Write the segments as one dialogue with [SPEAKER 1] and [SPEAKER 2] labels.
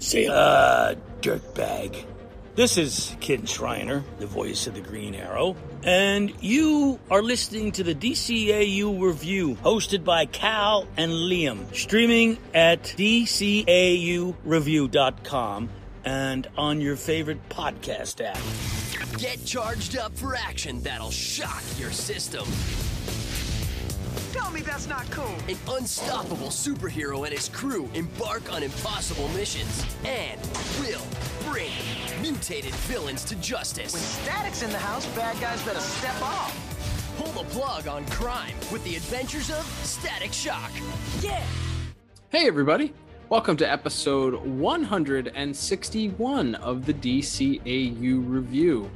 [SPEAKER 1] Say, uh, dirtbag. This is Kin Shriner, the voice of the Green Arrow, and you are listening to the DCAU Review, hosted by Cal and Liam, streaming at DCAUReview.com and on your favorite podcast app.
[SPEAKER 2] Get charged up for action that'll shock your system.
[SPEAKER 3] Tell me that's not cool.
[SPEAKER 2] An unstoppable superhero and his crew embark on impossible missions and will bring mutated villains to justice.
[SPEAKER 3] When Static's in the house, bad guys better step off.
[SPEAKER 2] Pull the plug on crime with the adventures of Static Shock. Yeah!
[SPEAKER 4] Hey, everybody. Welcome to episode 161 of the DCAU Review.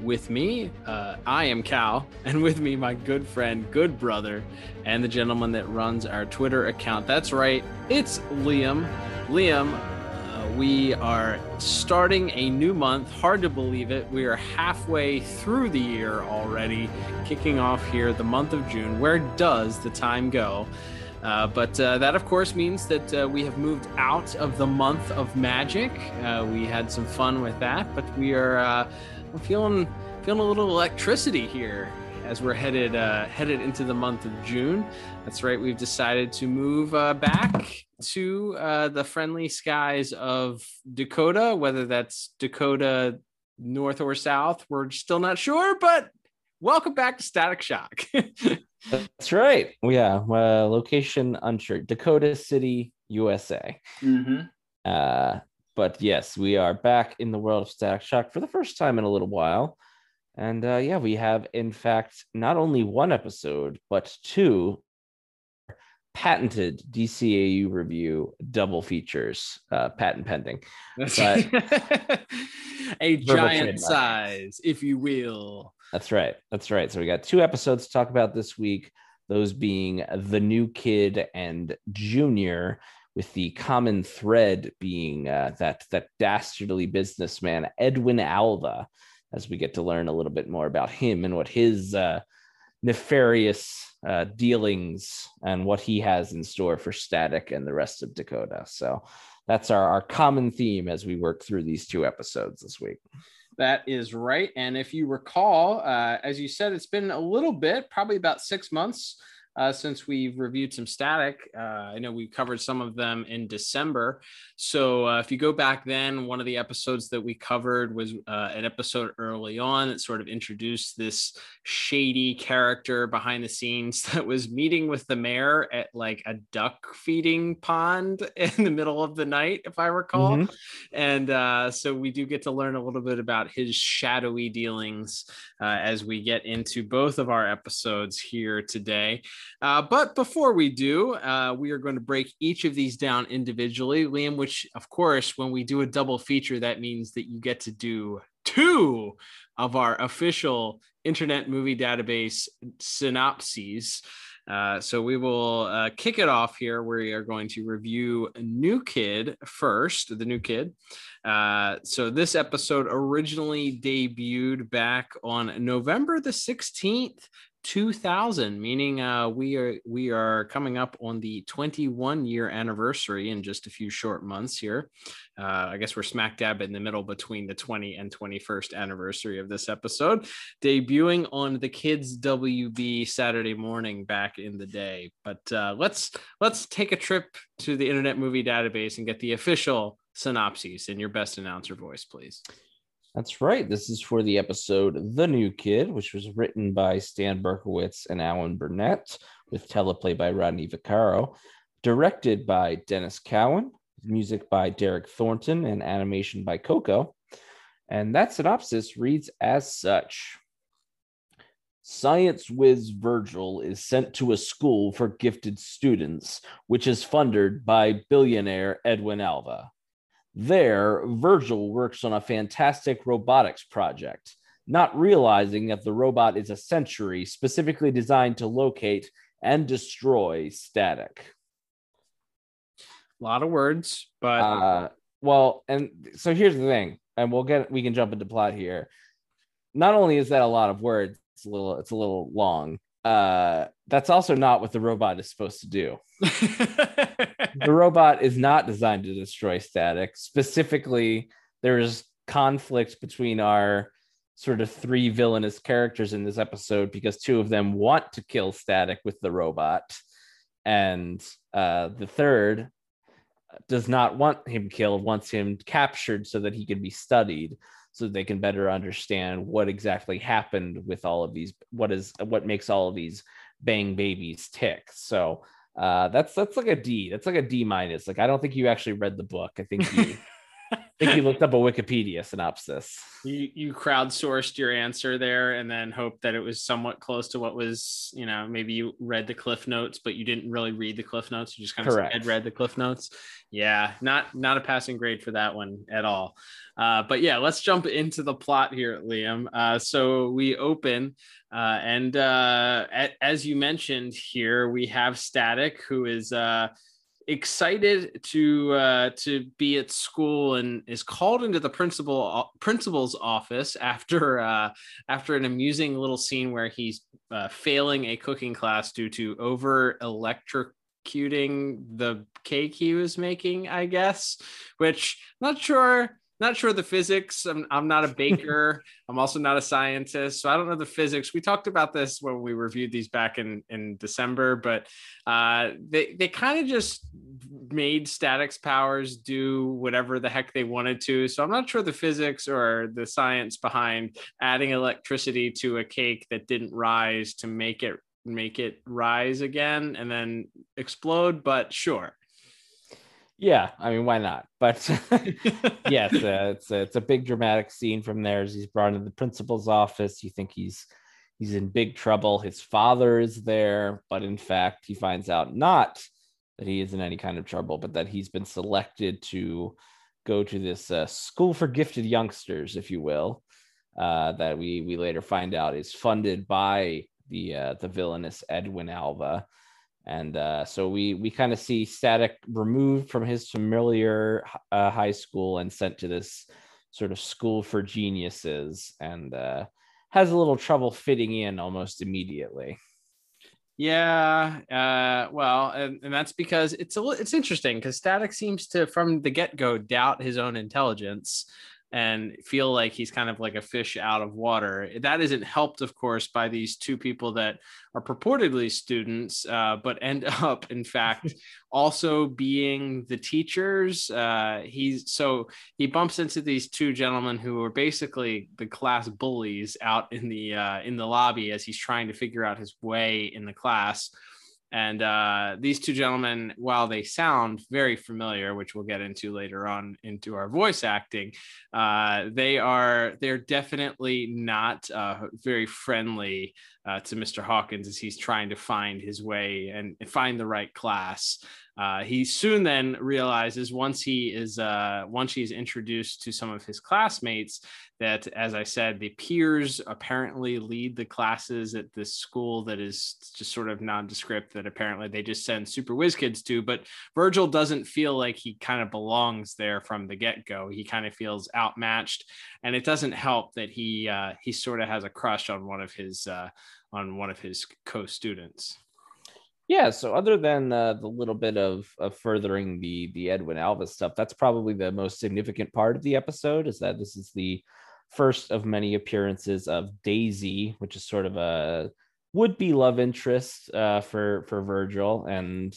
[SPEAKER 4] With me, uh, I am Cal, and with me, my good friend, good brother, and the gentleman that runs our Twitter account. That's right, it's Liam. Liam, uh, we are starting a new month. Hard to believe it. We are halfway through the year already, kicking off here the month of June. Where does the time go? Uh, but uh, that, of course, means that uh, we have moved out of the month of magic. Uh, we had some fun with that, but we are uh, we're feeling feeling a little electricity here as we're headed uh, headed into the month of June. That's right. We've decided to move uh, back to uh, the friendly skies of Dakota, whether that's Dakota North or South. We're still not sure, but welcome back to Static Shock.
[SPEAKER 5] That's right. Yeah, uh, location unsure. Dakota City, USA.
[SPEAKER 4] mm-hmm.
[SPEAKER 5] But yes, we are back in the world of Static Shock for the first time in a little while. And uh, yeah, we have, in fact, not only one episode, but two patented DCAU review double features, uh, patent pending. But-
[SPEAKER 4] a giant size, if you will.
[SPEAKER 5] That's right. That's right. So we got two episodes to talk about this week. Those being the new kid and Junior, with the common thread being uh, that that dastardly businessman Edwin Alva, as we get to learn a little bit more about him and what his uh, nefarious uh, dealings and what he has in store for Static and the rest of Dakota. So that's our, our common theme as we work through these two episodes this week.
[SPEAKER 4] That is right. And if you recall, uh, as you said, it's been a little bit, probably about six months uh, since we've reviewed some static. Uh, I know we covered some of them in December. So uh, if you go back then, one of the episodes that we covered was uh, an episode early on that sort of introduced this shady character behind the scenes that was meeting with the mayor at like a duck feeding pond in the middle of the night, if I recall
[SPEAKER 5] Mhm.
[SPEAKER 4] and uh, so we do get to learn a little bit about his shadowy dealings uh, as we get into both of our episodes here today. Uh, but before we do, uh, we are going to break each of these down individually, Liam. Which, of course, when we do a double feature, that means that you get to do two of our official Internet Movie Database synopses. Uh, so we will uh, kick it off here. We are going to review New Kid first, the New Kid. Uh, so this episode originally debuted back on November the 16th, 2000, meaning uh, we are we are coming up on the 21 year anniversary in just a few short months here. Uh, I guess we're smack dab in the middle between the 20 and 21st anniversary of this episode, debuting on the Kids WB Saturday morning back in the day. But uh, let's let's take a trip to the Internet Movie Database and get the official synopses in your best announcer voice, please.
[SPEAKER 5] That's right. This is for the episode The New Kid, which was written by Stan Berkowitz and Alan Burnett, with teleplay by Rodney Vaccaro, directed by Denys Cowan, music by Derek Thornton, and animation by Koko. And that synopsis reads as such Science whiz Virgil is sent to a school for gifted students, which is funded by billionaire Edwin Alva. There, Virgil works on a fantastic robotics project, not realizing that the robot is a century specifically designed to locate and destroy static.
[SPEAKER 4] A lot of words, but
[SPEAKER 5] Uh, well, and so here's the thing, and we'll get we can jump into plot here. Not only is that a lot of words, it's a little it's a little long. Uh, that's also not what the robot is supposed to do. the robot is not designed to destroy static. Specifically, there's conflict between our sort of three villainous characters in this episode because two of them want to kill static with the robot, and uh, the third does not want him killed, wants him captured so that he can be studied so they can better understand what exactly happened with all of these what is what makes all of these bang babies tick so uh that's that's like a d that's like a d minus. Like i don't think you actually read the book. I think you I think you looked up a wikipedia synopsis.
[SPEAKER 4] You you crowdsourced your answer there and then hoped that it was somewhat close to what was you know maybe you read the cliff notes but you didn't really read the cliff notes. You just kind of had read the cliff notes. Yeah not not a passing grade for that one at all. Uh, but yeah let's jump into the plot here liam. Uh, so we open uh, and uh, a- as you mentioned here we have static who is uh, excited to uh, to be at school and is called into the principal principal's office after uh, after an amusing little scene where he's uh, failing a cooking class due to over electrocuting the cake he was making, I guess. Which not sure not sure the physics. I'm, I'm not a baker. I'm also not a scientist, so I don't know the physics. We talked about this when we reviewed these back in in December, but uh, they they kind of just made Static's powers do whatever the heck they wanted to. So I'm not sure the physics or the science behind adding electricity to a cake that didn't rise to make it make it rise again and then explode. But sure.
[SPEAKER 5] Yeah i mean why not? But yes uh, it's a, it's a big dramatic scene from there as he's brought into the principal's office. You think he's he's in big trouble. His father is there but in fact he finds out not that he is in any kind of trouble but that he's been selected to go to this uh, school for gifted youngsters if you will uh, that we we later find out is funded by the uh, the villainous edwin alva and uh, so we we kind of see static removed from his familiar uh, high school and sent to this sort of school for geniuses and uh, has a little trouble fitting in almost immediately.
[SPEAKER 4] Yeah, uh, well, and, and that's because it's a it's interesting because Static seems to from the get go doubt his own intelligence and feel like he's kind of like a fish out of water. That isn't helped, of course, by these two people that are purportedly students, uh, but end up, in fact, also being the teachers. Uh, he's so he bumps into these two gentlemen who are basically the class bullies out in the uh, in the lobby as he's trying to figure out his way in the class. And uh, these two gentlemen, while they sound very familiar, which we'll get into later on into our voice acting, uh, they are they're definitely not uh, very friendly uh, to Mr. Hawkins as he's trying to find his way and find the right class. Uh, he soon then realizes once he is uh, once he's introduced to some of his classmates that, as I said, the peers apparently lead the classes at this school that is just sort of nondescript that apparently they just send super whiz kids to. But Virgil doesn't feel like he kind of belongs there from the get go. He kind of feels outmatched, and it doesn't help that he uh, he sort of has a crush on one of his uh, on one of his co students.
[SPEAKER 5] Yeah, so other than uh, the little bit of, of furthering the the Edwin Alva stuff, that's probably the most significant part of the episode. Is that this is the first of many appearances of Daisy, which is sort of a would be love interest uh, for for Virgil and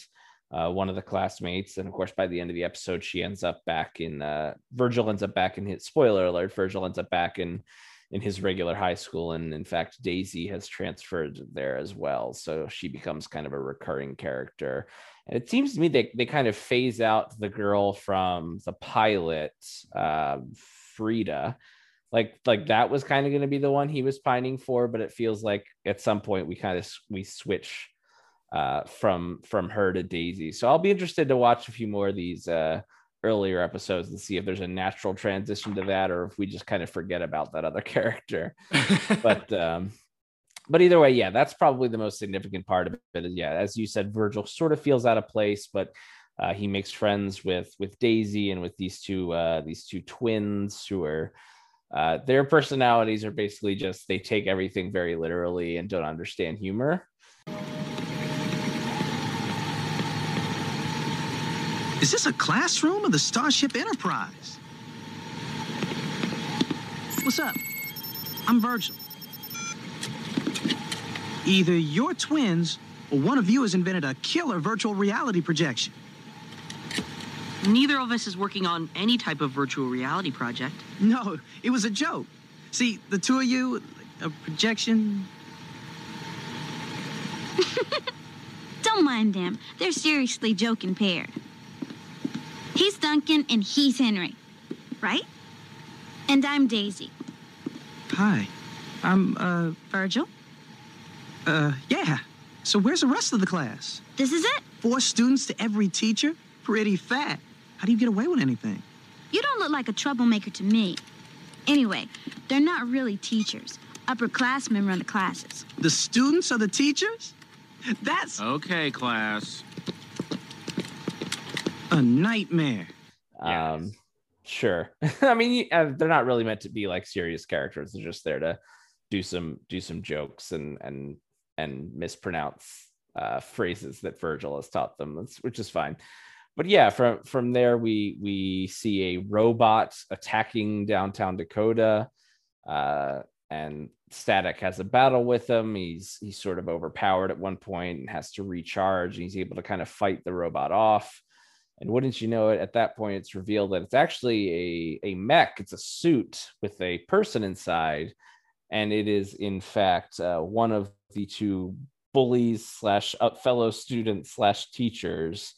[SPEAKER 5] uh, one of the classmates. And of course, by the end of the episode, she ends up back in uh, Virgil ends up back in his spoiler alert. Virgil ends up back in in his regular high school and in fact daisy has transferred there as well. So she becomes kind of a recurring character. And it seems to me they, they kind of phase out the girl from the pilot uh, frieda. Like like that was kind of going to be the one he was pining for but it feels like at some point we kind of we switch uh, from from her to daisy. So i'll be interested to watch a few more of these uh, earlier episodes and see if there's a natural transition to that or if we just kind of forget about that other character. but um but either way, yeah, that's probably the most significant part of it. Is, yeah, as you said, Virgil sort of feels out of place, but uh, he makes friends with with Daisy and with these two uh, these two twins who are uh, their personalities are basically just they take everything very literally and don't understand humor.
[SPEAKER 6] Is this a classroom of the Starship Enterprise? What's up? I'm Virgil. Either you're twins or one of you has invented a killer virtual reality projection.
[SPEAKER 7] Neither of us is working on any type of virtual reality project.
[SPEAKER 6] No, it was a joke. See, the two of you, a projection.
[SPEAKER 8] Don't mind them. They're seriously joking paired. He's Duncan and he's Henry, right? And I'm Daisy.
[SPEAKER 6] Hi. I'm, uh,
[SPEAKER 8] Virgil?
[SPEAKER 6] uh, yeah. So where's the rest of the class?
[SPEAKER 8] This is it?
[SPEAKER 6] Four students to every teacher? Pretty fat. How do you get away with anything?
[SPEAKER 8] You don't look like a troublemaker to me. Anyway, they're not really teachers. Upperclassmen run the classes.
[SPEAKER 6] The students are the teachers? That's
[SPEAKER 9] Okay, class.
[SPEAKER 6] A nightmare.
[SPEAKER 4] Yeah.
[SPEAKER 5] Um, sure. I mean, uh, they're not really meant to be like serious characters. They're just there to do some do some jokes and and and mispronounce uh, phrases that Virgil has taught them, which is fine. But yeah, from from there we we see a robot attacking downtown Dakota, uh, and Static has a battle with him. He's he's sort of overpowered at one point and has to recharge, and he's able to kind of fight the robot off. And wouldn't you know it, at that point, it's revealed that it's actually a, a mech. It's a suit with a person inside. And it is, in fact, uh, one of the two bullies slash fellow students slash teachers.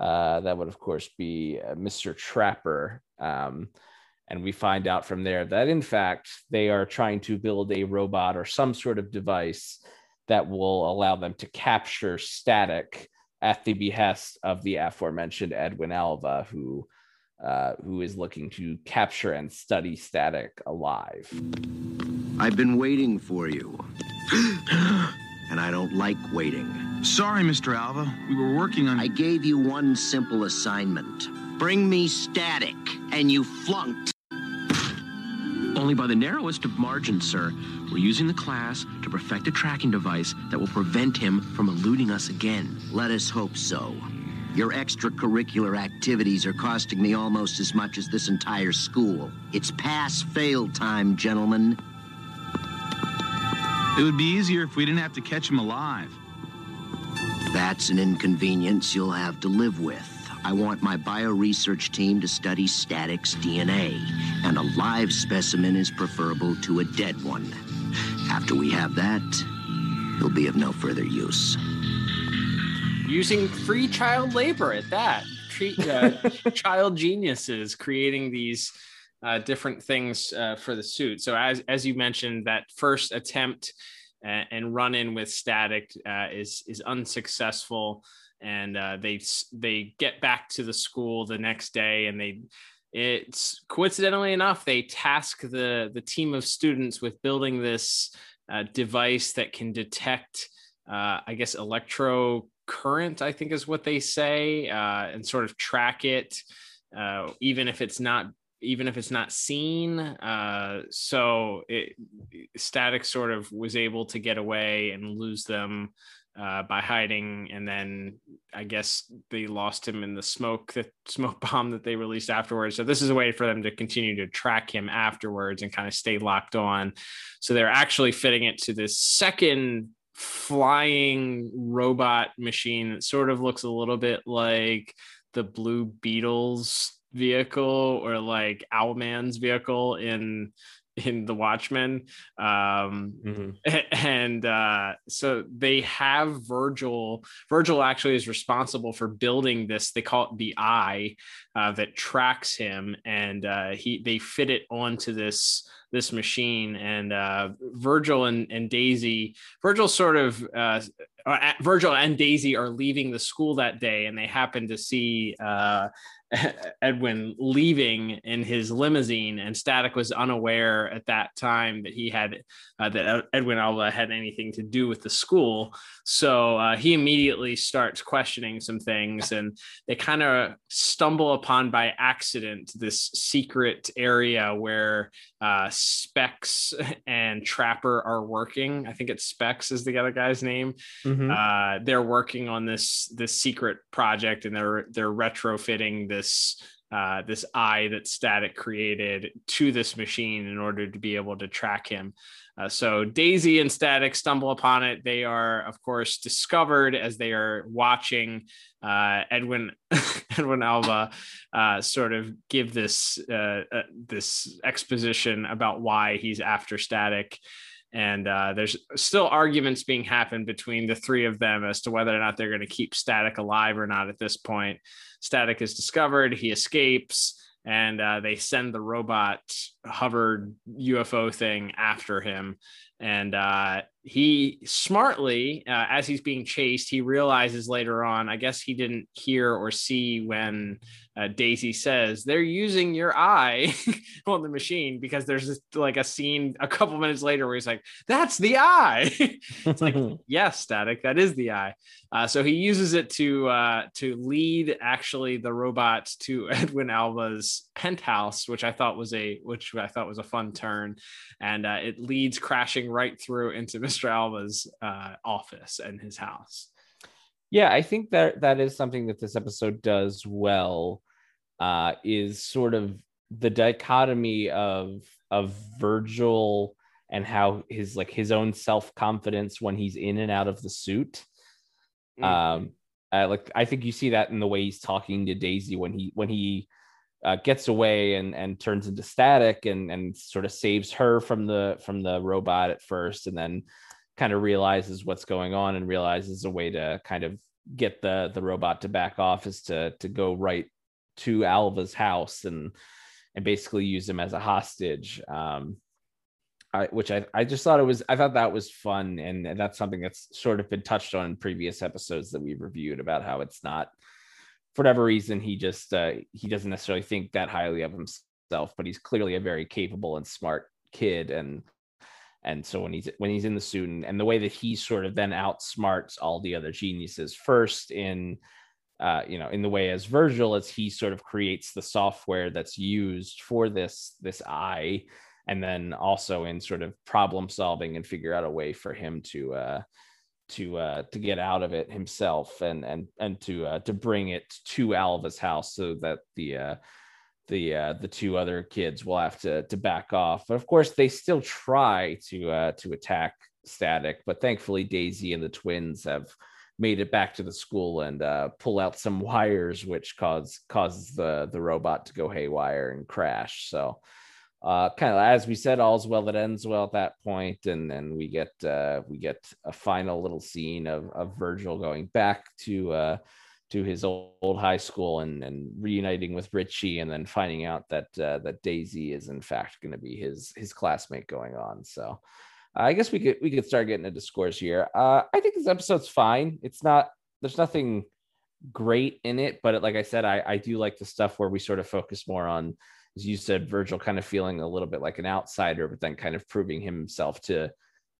[SPEAKER 5] Uh, that would, of course, be uh, Mr. Trapper. Um, and we find out from there that, in fact, they are trying to build a robot or some sort of device that will allow them to capture static at the behest of the aforementioned Edwin Alva, who uh, who is looking to capture and study static alive.
[SPEAKER 10] I've been waiting for you. and I don't like waiting.
[SPEAKER 6] Sorry, Mr. Alva. We were working on.
[SPEAKER 10] I gave you one simple assignment bring me static, and you flunked.
[SPEAKER 9] Only by the narrowest of margins, sir. We're using the class to perfect a tracking device that will prevent him from eluding us again.
[SPEAKER 10] Let us hope so. Your extracurricular activities are costing me almost as much as this entire school. It's pass fail time, gentlemen.
[SPEAKER 6] It would be easier if we didn't have to catch him alive.
[SPEAKER 10] That's an inconvenience you'll have to live with. I want my bioresearch team to study Static's DNA, and a live specimen is preferable to a dead one. After we have that, he'll be of no further use.
[SPEAKER 4] using free child labor at that treat uh, child geniuses creating these uh, different things uh, for the suit so as as you mentioned that first attempt uh, and run in with static uh, is is unsuccessful and uh, they they get back to the school the next day and they it's coincidentally enough they task the the team of students with building this uh, device that can detect uh, I guess electro current i think is what they say uh, and sort of track it uh, even if it's not even if it's not seen. Uh, so it, static sort of was able to get away and lose them uh, by hiding and then i guess they lost him in the smoke the smoke bomb that they released afterwards. So this is a way for them to continue to track him afterwards and kind of stay locked on. So they're actually fitting it to this second flying robot machine that sort of looks a little bit like the Blue Beetles vehicle or like Owlman's vehicle in in the Watchmen. Um, and uh, so they have Virgil. Virgil actually is responsible for building this. They call it the Eye uh, that tracks him, and uh, he they fit it onto this this machine. And uh, Virgil and, and Daisy, Virgil sort of, uh, uh Virgil and Daisy are leaving the school that day, and they happen to see uh, Edwin leaving in his limousine, and Static was unaware at that time that he had uh, that Edwin Alva had anything to do with the school. So uh, he immediately starts questioning some things, and they kind of stumble upon by accident this secret area where uh, Specs and Trapper are working. I think it's Specs is the other guy's name. Mm-hmm. Uh, they're working on this this secret project, and they're they're retrofitting this uh, this eye that Static created to this machine in order to be able to track him. Uh, so Daisy and Static stumble upon it. They are, of course, discovered as they are watching uh, Edwin Edwin Alva uh, sort of give this uh, uh, this exposition about why he's after Static. And uh, there's still arguments being happened between the three of them as to whether or not they're going to keep Static alive or not at this point. Static is discovered, he escapes, and uh, they send the robot hovered UFO thing after him. And uh, he smartly, uh, as he's being chased, he realizes later on, I guess he didn't hear or see when uh, Daisy says they're using your eye on the machine because there's this, like a scene a couple minutes later where he's like, "That's the eye." it's like, yes, static, that is the eye. Uh, so he uses it to uh, to lead actually the robots to Edwin Alva's penthouse, which I thought was a which I thought was a fun turn, and uh, it leads crashing right through into Mr. Alva's uh, office and his house.
[SPEAKER 5] Yeah, I think that that is something that this episode does well. Uh, is sort of the dichotomy of of Virgil and how his like his own self confidence when he's in and out of the suit. Mm-hmm. Um, I like I think you see that in the way he's talking to Daisy when he when he uh, gets away and and turns into static and and sort of saves her from the from the robot at first and then kind of realizes what's going on and realizes a way to kind of get the the robot to back off is to to go right to Alva's house and and basically use him as a hostage. Um, I, which I, I just thought it was I thought that was fun and, and that's something that's sort of been touched on in previous episodes that we've reviewed about how it's not for whatever reason he just uh, he doesn't necessarily think that highly of himself but he's clearly a very capable and smart kid and and so when he's when he's in the suit and, and the way that he sort of then outsmarts all the other geniuses. First in uh, you know in the way as virgil as he sort of creates the software that's used for this this eye and then also in sort of problem solving and figure out a way for him to uh to uh to get out of it himself and and and to uh to bring it to alva's house so that the uh the uh, the two other kids will have to to back off. But of course, they still try to uh, to attack Static. But thankfully, Daisy and the twins have made it back to the school and uh, pull out some wires, which cause causes the the robot to go haywire and crash. So. Uh, kind of as we said, all's well that ends well at that point, and then we get uh, we get a final little scene of of Virgil going back to uh, to his old, old high school and, and reuniting with Richie and then finding out that uh, that Daisy is in fact going to be his his classmate going on. So uh, I guess we could we could start getting into scores here. Uh, I think this episode's fine. It's not there's nothing great in it, but like I said, I I do like the stuff where we sort of focus more on, as you said, Virgil kind of feeling a little bit like an outsider, but then kind of proving himself to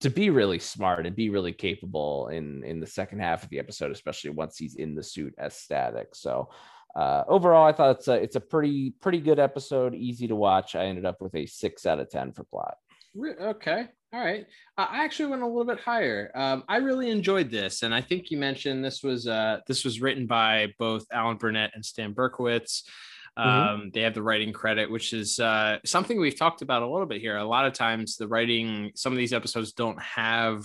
[SPEAKER 5] to be really smart and be really capable in in the second half of the episode, especially once he's in the suit as static. So uh, overall, I thought it's a it's a pretty pretty good episode, easy to watch. I ended up with a six out of ten for plot.
[SPEAKER 4] Okay, all right. Uh, I actually went a little bit higher. Um, I really enjoyed this, and I think you mentioned this was uh, this was written by both Alan Burnett and Stan Berkowitz. Mm-hmm. Um, they have the writing credit, which is uh, something we've talked about a little bit here. A lot of times, the writing, some of these episodes don't have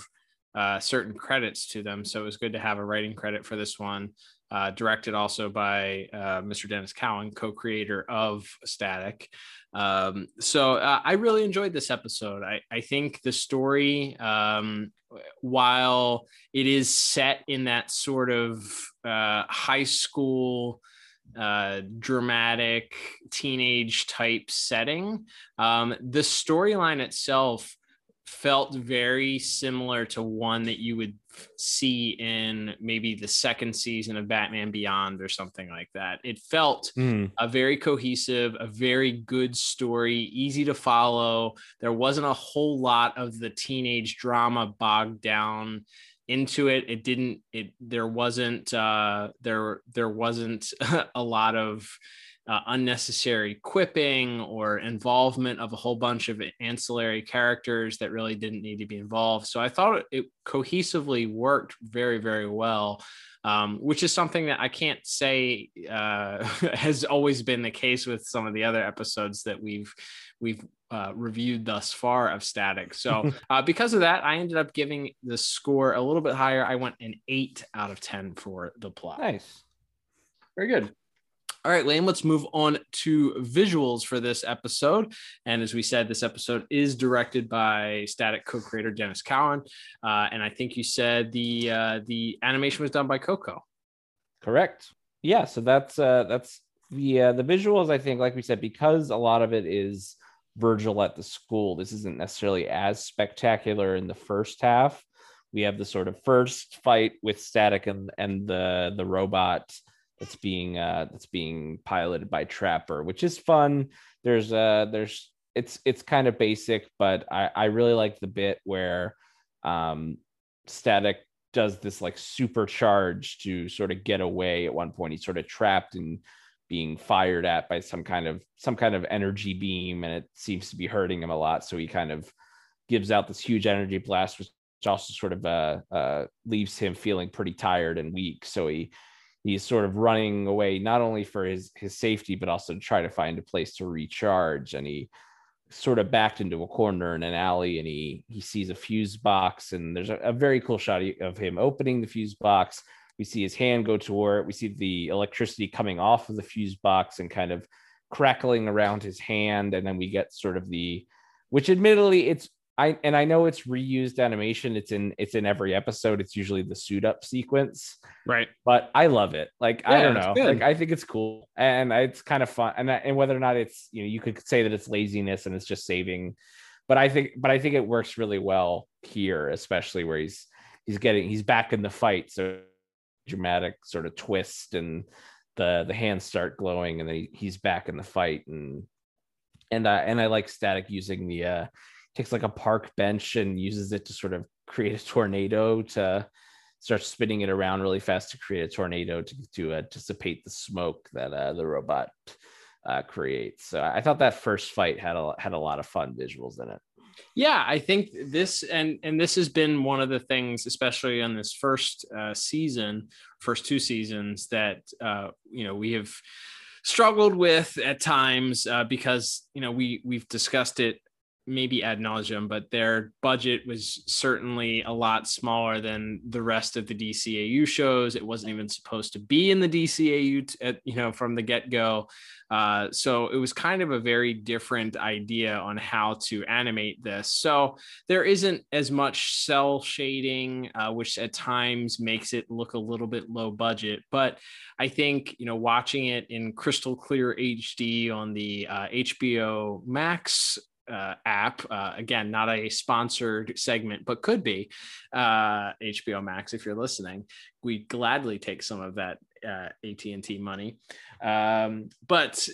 [SPEAKER 4] uh, certain credits to them. So it was good to have a writing credit for this one. Uh, directed also by uh, Mr. Denys Cowan, co creator of Static. Um, so uh, I really enjoyed this episode. I, I think the story, um, while it is set in that sort of uh, high school, uh, dramatic teenage type setting. Um, the storyline itself felt very similar to one that you would see in maybe the second season of Batman Beyond or something like that. It felt
[SPEAKER 5] Mm.
[SPEAKER 4] a very cohesive, a very good story, easy to follow. There wasn't a whole lot of the teenage drama bogged down into it. It didn't it there wasn't uh there there wasn't a lot of uh, unnecessary quipping or involvement of a whole bunch of ancillary characters that really didn't need to be involved. So I thought it, it cohesively worked very, very well, um, which is something that I can't say uh, has always been the case with some of the other episodes that we've we've uh, reviewed thus far of Static. So uh, because of that, I ended up giving the score a little bit higher. I went an eight out of ten for the plot.
[SPEAKER 5] Nice.
[SPEAKER 4] Very good. All right, Lane, let's move on to visuals for this episode. And as we said, this episode is directed by Static co-creator Denys Cowan. Uh, and I think you said the uh, the animation was done by Koko.
[SPEAKER 5] Correct. Yeah, so that's uh that's the uh, the visuals I think like we said because a lot of it is Virgil at the school. This isn't necessarily as spectacular in the first half. We have the sort of first fight with Static and and the the robot that's being uh that's being piloted by Trapper, which is fun. There's uh there's it's it's kind of basic, but I I really like the bit where um Static does this like supercharge to sort of get away at one point. He's sort of trapped and being fired at by some kind of some kind of energy beam, and it seems to be hurting him a lot. So he kind of gives out this huge energy blast, which also sort of uh, uh, leaves him feeling pretty tired and weak. So he he's sort of running away not only for his his safety, but also to try to find a place to recharge. And he sort of backed into a corner in an alley and he he sees a fuse box and there's a, a very cool shot of him opening the fuse box we see his hand go toward it we see the electricity coming off of the fuse box and kind of crackling around his hand and then we get sort of the which admittedly it's I and I know it's reused animation. It's in it's in every episode. It's usually the suit up sequence,
[SPEAKER 4] right?
[SPEAKER 5] But I love it. Like I don't know, like I think it's cool and it's kind of fun. And and whether or not it's you know you could say that it's laziness and it's just saving, but I think but I think it works really well here, especially where he's he's getting he's back in the fight. So dramatic sort of twist and the the hands start glowing and then he, he's back in the fight and and uh, and I like static using the uh takes like a park bench and uses it to sort of create a tornado to start spinning it around really fast to create a tornado to to uh, dissipate the smoke that uh, the robot uh, creates. So I thought that first fight had a had a lot of fun visuals in it.
[SPEAKER 4] Yeah, I think this and and this has been one of the things, especially on this first uh, season, first two seasons, that uh, you know we have struggled with at times uh, because you know we we've discussed it maybe ad nauseum, but their budget was certainly a lot smaller than the rest of the DCAU shows. It wasn't even supposed to be in the DCAU, t- at, you know, from the get go. Uh, so it was kind of a very different idea on how to animate this. So there isn't as much cel shading, uh, which at times makes it look a little bit low budget. But I think you know, watching it in crystal clear HD on the uh, HBO Max uh, app. Uh, again, not a sponsored segment, but could be uh, HBO Max if you're listening. We'd gladly take some of that uh, AT&T money. Um, but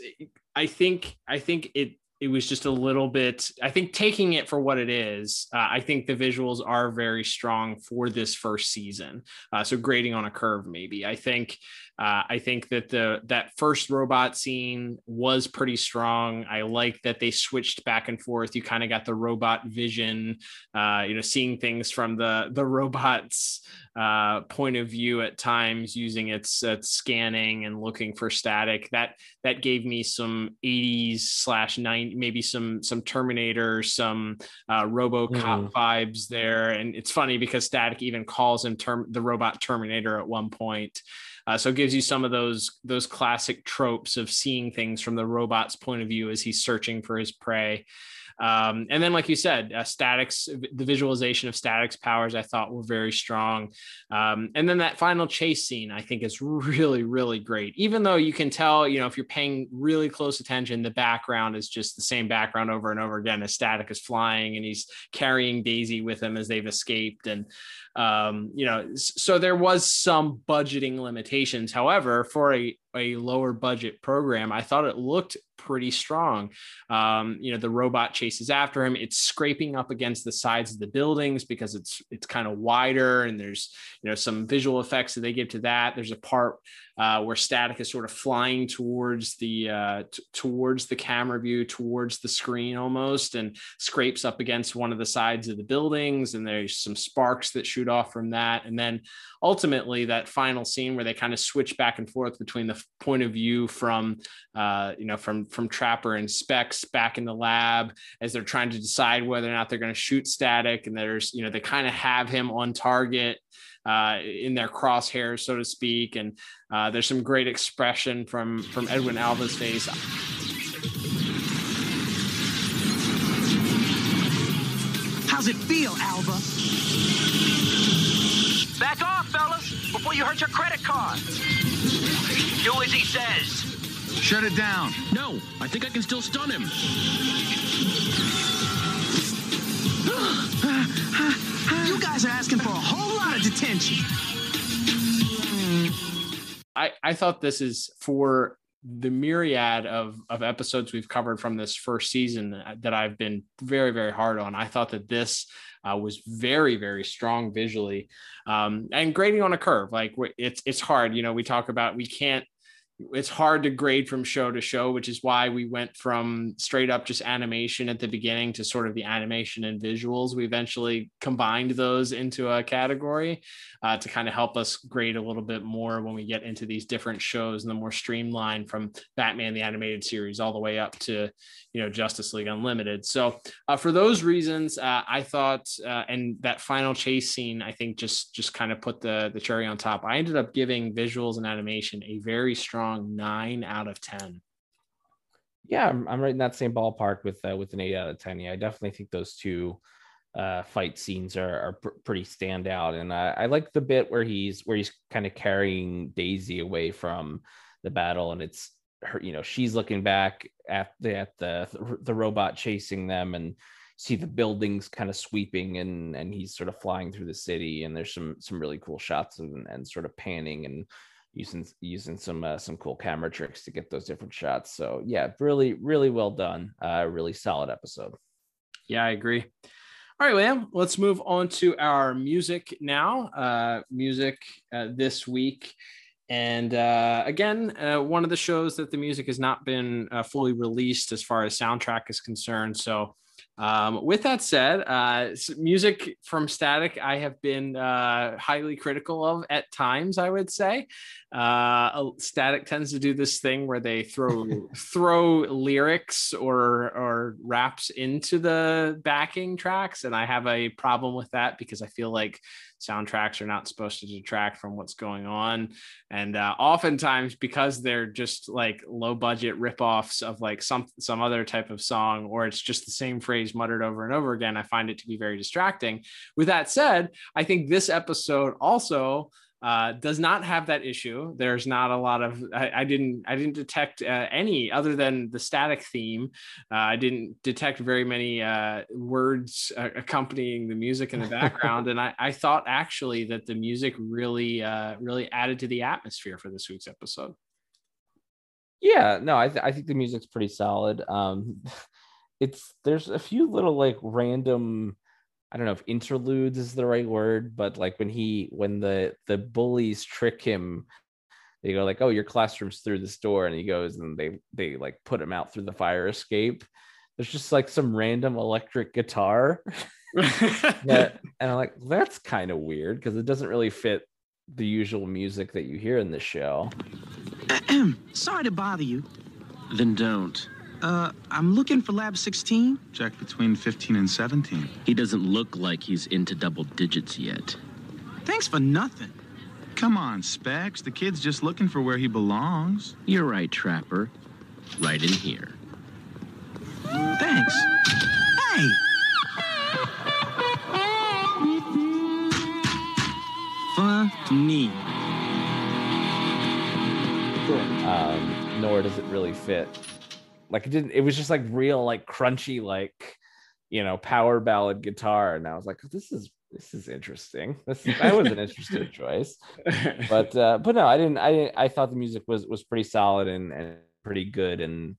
[SPEAKER 4] I think I think it it was just a little bit. I think taking it for what it is. Uh, I think the visuals are very strong for this first season. Uh, so grading on a curve, maybe. I think uh, I think that the that first robot scene was pretty strong. I like that they switched back and forth. You kind of got the robot vision, uh, you know, seeing things from the the robot's uh, point of view at times, using its, its scanning and looking for static. That that gave me some 80s slash 90, maybe some some Terminator, some uh, RoboCop vibes there. And it's funny because Static even calls him term the robot Terminator at one point. Uh, so it gives you some of those those classic tropes of seeing things from the robot's point of view as he's searching for his prey. Um, and then, like you said, uh, statics, the visualization of statics powers, I thought were very strong. Um, and then that final chase scene, I think, is really, really great. Even though you can tell, you know, if you're paying really close attention, the background is just the same background over and over again. As Static is flying and he's carrying Daisy with him as they've escaped, and um, you know, so there was some budgeting limitations. However, for a a lower budget program, I thought it looked pretty strong. Um, you know, the robot chases after him. It's scraping up against the sides of the buildings because it's it's kind of wider, and there's you know some visual effects that they give to that. There's a part uh, where Static is sort of flying towards the uh, t- towards the camera view, towards the screen almost, and scrapes up against one of the sides of the buildings. And there's some sparks that shoot off from that. And then ultimately, that final scene where they kind of switch back and forth between the point of view from uh, you know from from Trapper and Specs back in the lab as they're trying to decide whether or not they're going to shoot Static. And there's you know they kind of have him on target uh, in their crosshairs, so to speak. And uh, there's some great expression from from Edwin Alva's face.
[SPEAKER 6] How's it feel, Alva?
[SPEAKER 3] Back off, fellas, before you hurt your credit card. Do as he says.
[SPEAKER 9] Shut it down. No, I think I can still stun him.
[SPEAKER 6] You guys are asking for a whole lot of detention.
[SPEAKER 4] I, I thought this is for the myriad of, of episodes we've covered from this first season that I've been very, very hard on. I thought that this uh, was very, very strong visually um, and grading on a curve. Like it's, it's hard, you know, we talk about, we can't it's hard to grade from show to show, which is why we went from straight up just animation at the beginning to sort of the animation and visuals. We eventually combined those into a category uh, to kind of help us grade a little bit more when we get into these different shows and the more streamlined from Batman the animated series all the way up to you know Justice League Unlimited. So uh, for those reasons, uh, I thought, uh, and that final chase scene, I think just just kind of put the the cherry on top. I ended up giving visuals and animation a very strong nine out of ten.
[SPEAKER 5] Yeah, I'm, I'm right in that same ballpark with uh, with an eight out of ten. Yeah, I definitely think those two uh, fight scenes are, are pr- pretty standout, and I, I like the bit where he's where he's kind of carrying Daisy away from the battle, and it's her you know she's looking back at the at the the robot chasing them and see the buildings kind of sweeping and and he's sort of flying through the city and there's some some really cool shots and, and sort of panning and using using some uh, some cool camera tricks to get those different shots. So yeah really really well done. Uh really solid episode.
[SPEAKER 4] Yeah i agree. All right, William, let's move on to our music now. Uh, music uh, this week. And uh, again, uh, one of the shows that the music has not been uh, fully released as far as soundtrack is concerned. So, um, with that said, uh, music from Static, I have been uh, highly critical of at times. I would say uh, Static tends to do this thing where they throw throw lyrics or or raps into the backing tracks, and I have a problem with that because I feel like soundtracks are not supposed to detract from what's going on. And uh, oftentimes because they're just like low budget ripoffs of like some some other type of song or it's just the same phrase muttered over and over again i find it to be very distracting. With that said i think this episode also uh, does not have that issue. There's not a lot of I, I didn't I didn't detect uh, any other than the static theme. Uh, I didn't detect very many uh, words uh, accompanying the music in the background, and I, I thought actually that the music really uh, really added to the atmosphere for this week's episode.
[SPEAKER 5] Yeah, no, I th- I think the music's pretty solid. Um, it's there's a few little like random I don't know if interludes is the right word, but like when he when the the bullies trick him, they go like, "Oh, your classroom's through this door," and he goes and they they like put him out through the fire escape. There's just like some random electric guitar. that, and I'm like, that's kind of weird because it doesn't really fit the usual music that you hear in the show.
[SPEAKER 6] Sorry to bother you.
[SPEAKER 9] Then don't.
[SPEAKER 6] Uh, I'm looking for Lab 16.
[SPEAKER 11] Check between 15 and 17.
[SPEAKER 9] He doesn't look like he's into double digits yet.
[SPEAKER 6] Thanks for nothing.
[SPEAKER 11] Come on, Specs. The kid's just looking for where he belongs.
[SPEAKER 9] You're right, Trapper. Right in here.
[SPEAKER 6] Thanks. Hey! Funny.
[SPEAKER 5] um, nor does it really fit. Like it didn't. It was just like real, like crunchy, like you know, power ballad guitar, and I was like, this is this is interesting. This that was an interesting choice, but uh, but no, I didn't. I I thought the music was was pretty solid and and pretty good and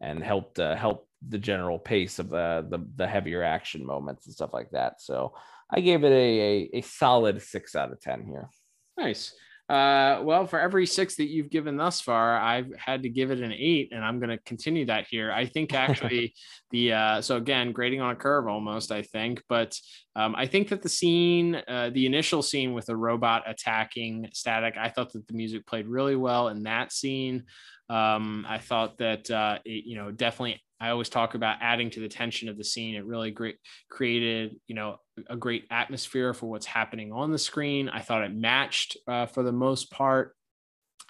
[SPEAKER 5] and helped uh, help the general pace of the, the the heavier action moments and stuff like that. So I gave it a, a, a solid six out of ten here.
[SPEAKER 4] Nice. Uh, well, for every six that you've given thus far, I've had to give it an eight, and I'm going to continue that here. I think actually the uh, so again grading on a curve almost, I think, but um, I think that the scene, uh, the initial scene with the robot attacking Static, I thought that the music played really well in that scene. Um, I thought that uh, it, you know definitely I always talk about adding to the tension of the scene. It really great created, you know, a great atmosphere for what's happening on the screen. I thought it matched uh, for the most part.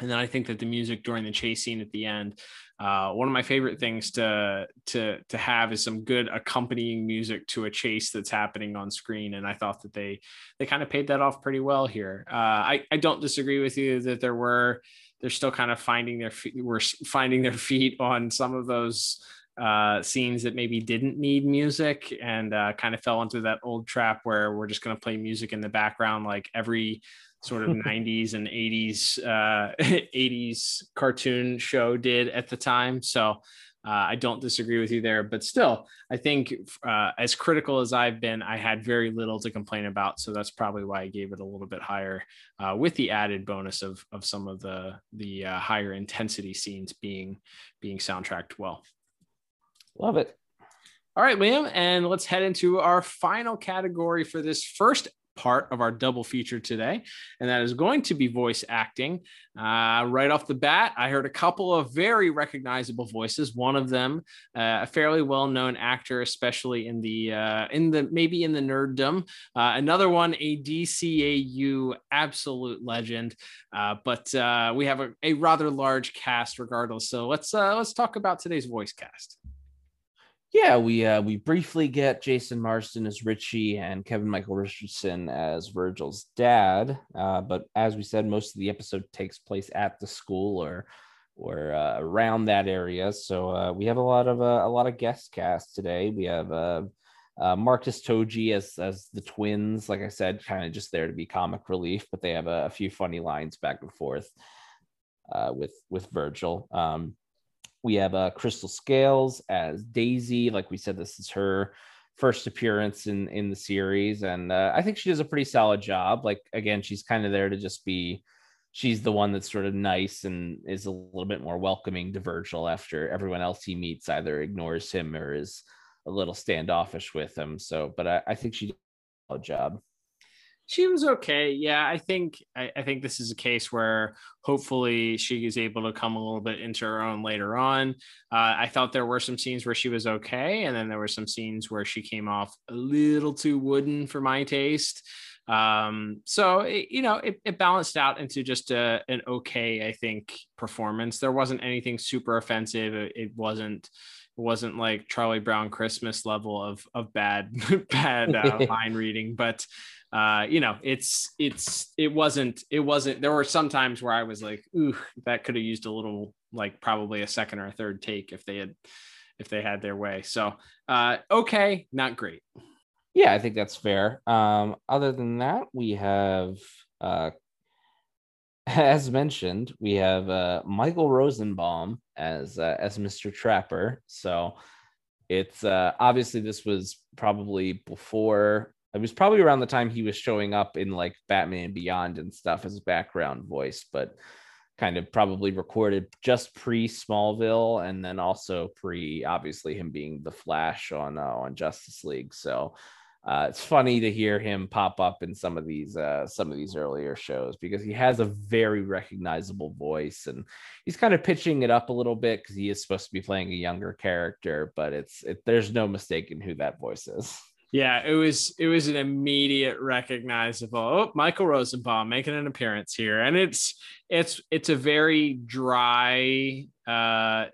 [SPEAKER 4] And then I think that the music during the chase scene at the end, uh, one of my favorite things to to to have is some good accompanying music to a chase that's happening on screen. And I thought that they they kind of paid that off pretty well here. Uh, I I don't disagree with you that there were they're still kind of finding their feet, we're finding their feet on some of those uh, scenes that maybe didn't need music and uh, kind of fell into that old trap where we're just going to play music in the background like every sort of 90s and 80s uh, 80s cartoon show did at the time so uh, I don't disagree with you there, but still, I think uh, as critical as I've been, I had very little to complain about. So that's probably why I gave it a little bit higher, uh, with the added bonus of of some of the the uh, higher intensity scenes being being soundtracked well.
[SPEAKER 5] Love it.
[SPEAKER 4] All right, Liam, and let's head into our final category for this first part of our double feature today, and that is going to be voice acting. Uh, right off the bat, I heard a couple of very recognizable voices. One of them, uh, a fairly well-known actor, especially in the uh, in the maybe in the nerddom. Uh, another one, a DCAU absolute legend. Uh, but uh, we have a, a, rather large cast, regardless. So let's let's talk about today's voice cast.
[SPEAKER 5] Yeah, we uh, we briefly get Jason Marsden as Richie and Kevin Michael Richardson as Virgil's dad. Uh, but as we said, most of the episode takes place at the school or or uh, around that area. So uh, we have a lot of uh, a lot of guest cast today. We have uh, Marcus Toji as as the twins. Like I said, kind of just there to be comic relief, but they have a, a few funny lines back and forth with with Virgil. Um, we have uh, Crystal Scales as Daisy. Like we said, this is her first appearance in in the series, and uh, I think she does a pretty solid job. Like again, she's kind of there to just be. She's the one that's sort of nice and is a little bit more welcoming to Virgil after everyone else he meets either ignores him or is a little standoffish with him. So, but I, I think she did a job
[SPEAKER 4] she was okay. Yeah, I think I, I, think this is a case where hopefully she is able to come a little bit into her own later on. Uh, I thought there were some scenes where she was okay, and then there were some scenes where she came off a little too wooden for my taste. Um, so it, you know, it, it, balanced out into just a, an okay, I think, performance. There wasn't anything super offensive. It, it wasn't it wasn't like Charlie Brown Christmas level of of bad bad uh, line reading, but uh, you know, it's it's it wasn't it wasn't. There were some times where I was like, ooh, that could have used a little like probably a second or a third take if they had if they had their way. So uh, okay, not great.
[SPEAKER 5] Yeah, I think that's fair. Um, other than that, we have uh, as mentioned, we have uh, Michael Rosenbaum as uh, as Mr. Trapper. So it's uh, obviously this was probably before it was probably around the time he was showing up in like Batman Beyond and stuff as background voice, but kind of probably recorded just pre Smallville and then also pre obviously him being the Flash on uh, on Justice League. So uh, it's funny to hear him pop up in some of these uh, some of these earlier shows because he has a very recognizable voice and he's kind of pitching it up a little bit because he is supposed to be playing a younger character, but it's it, there's no mistaking who that voice is.
[SPEAKER 4] Yeah, it was it was an immediate recognizable. Oh, Michael Rosenbaum making an appearance here, and it's it's it's a very dry. Uh,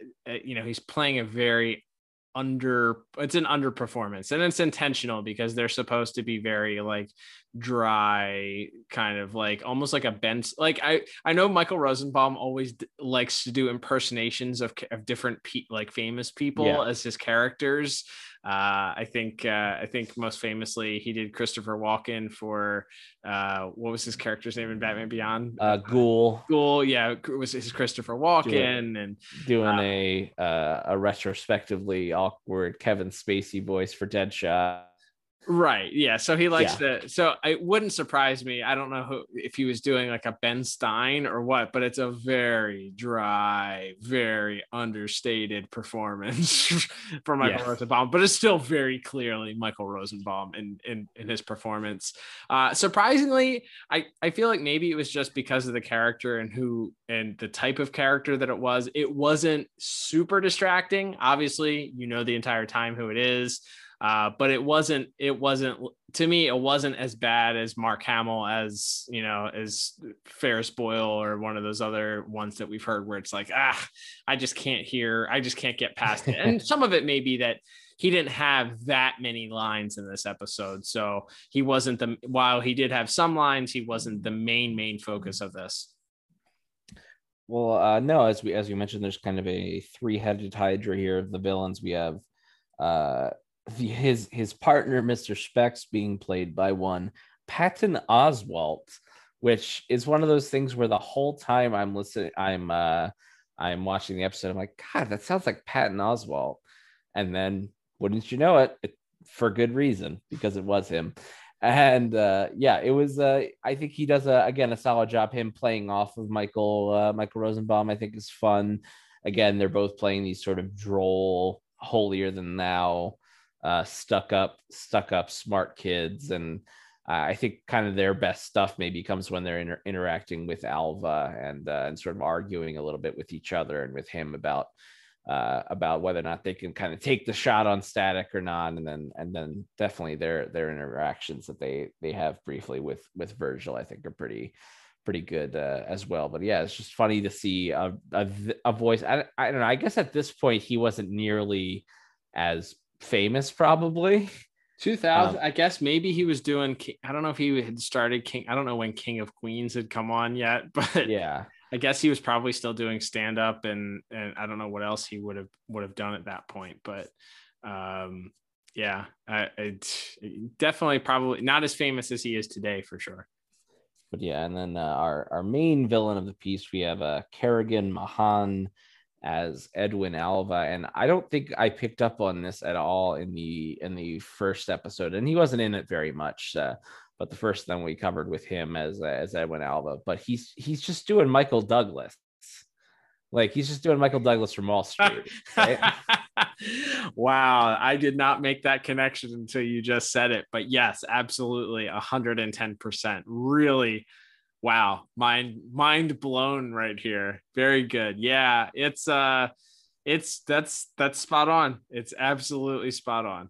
[SPEAKER 4] you know, he's playing a very under it's an underperformance and it's intentional because they're supposed to be very like dry kind of like almost like a bench like i i know michael rosenbaum always d- likes to do impersonations of, of different pe- like famous people yeah. as his characters uh, I think uh, I think most famously he did Christopher Walken for uh, what was his character's name in Batman Beyond?
[SPEAKER 5] Uh, Ghoul.
[SPEAKER 4] Ghoul, yeah, it was his Christopher Walken doing, and
[SPEAKER 5] doing uh, a uh, a retrospectively awkward Kevin Spacey voice for Deadshot.
[SPEAKER 4] Right. Yeah. So he likes yeah. to. So it wouldn't surprise me. I don't know who, if he was doing like a Ben Stein or what, but it's a very dry, very understated performance from Michael yes. Rosenbaum. But it's still very clearly Michael Rosenbaum in in, in his performance. Uh, surprisingly, I I feel like maybe it was just because of the character and who and the type of character that it was. It wasn't super distracting. Obviously, you know the entire time who it is. Uh, but it wasn't it wasn't to me it wasn't as bad as Mark Hamill as you know as Ferris Boyle or one of those other ones that we've heard where it's like ah I just can't hear I just can't get past it. And some of it may be that he didn't have that many lines in this episode. So he wasn't the while he did have some lines he wasn't the main main focus of this.
[SPEAKER 5] Well uh no as we as we mentioned there's kind of a three-headed hydra here of the villains. We have uh the, his his partner, Mr. Specs, being played by one Patton Oswalt, which is one of those things where the whole time I'm listening, I'm uh I'm watching the episode, I'm like, God, that sounds like Patton Oswalt. And then wouldn't you know it, it for good reason, because it was him. And uh yeah, it was uh I think he does a again a solid job him playing off of Michael uh Michael Rosenbaum, I think is fun. Again, they're both playing these sort of droll, holier than thou uh, stuck up, stuck up, smart kids, and I think kind of their best stuff maybe comes when they're inter- interacting with Alva and uh, and sort of arguing a little bit with each other and with him about uh, about whether or not they can kind of take the shot on static or not, and then and then definitely their their interactions that they they have briefly with with Virgil, I think are pretty pretty good uh, as well. But yeah, it's just funny to see a a, a voice. I, I don't know. I guess at this point he wasn't nearly as famous probably.
[SPEAKER 4] 2000 um, i guess maybe he was doing i don't know if he had started king i don't know when king of queens had come on yet but
[SPEAKER 5] yeah.
[SPEAKER 4] I guess he was probably still doing stand up and and i don't know what else he would have would have done at that point but um yeah I, definitely probably not as famous as he is today for sure.
[SPEAKER 5] But yeah and then uh, our our main villain of the piece we have uh Kerrigan Mahan as Edwin Alva, and I don't think I picked up on this at all in the in the first episode, and he wasn't in it very much. Uh, but the first thing we covered with him as as Edwin Alva, but he's he's just doing Michael Douglas, like he's just doing Michael Douglas from Wall Street. Right?
[SPEAKER 4] wow, I did not make that connection until you just said it, but yes, absolutely, hundred and ten percent, really wow. Mind mind blown right here. Very good. Yeah it's uh it's that's that's spot on. It's absolutely spot on.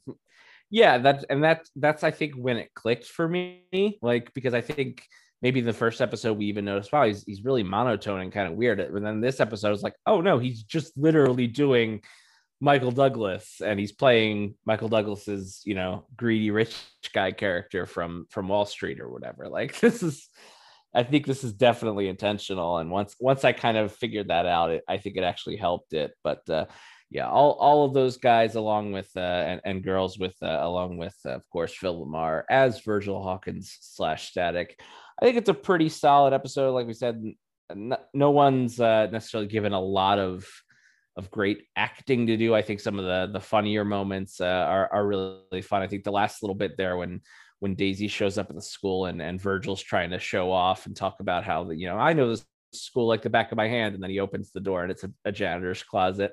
[SPEAKER 5] Yeah that and that that's i think when it clicked for me like because i think maybe the first episode we even noticed wow he's, he's really monotone and kind of weird. And then this episode was like oh no he's just literally doing michael douglas and he's playing michael douglas's you know greedy rich guy character from from wall street or whatever. Like this is I think this is definitely intentional. And once once I kind of figured that out, it, I think it actually helped it. But uh, yeah, all, all of those guys along with uh, and, and girls with uh, along with uh, of course Phil LaMarr as Virgil Hawkins slash Static. I think it's a pretty solid episode. Like we said, no, no one's uh, necessarily given a lot of of great acting to do. I think some of the the funnier moments uh, are are really fun. I think the last little bit there when when Daisy shows up at the school and, and Virgil's trying to show off and talk about how the, you know, I know this school like the back of my hand. And then he opens the door and it's a, a janitor's closet.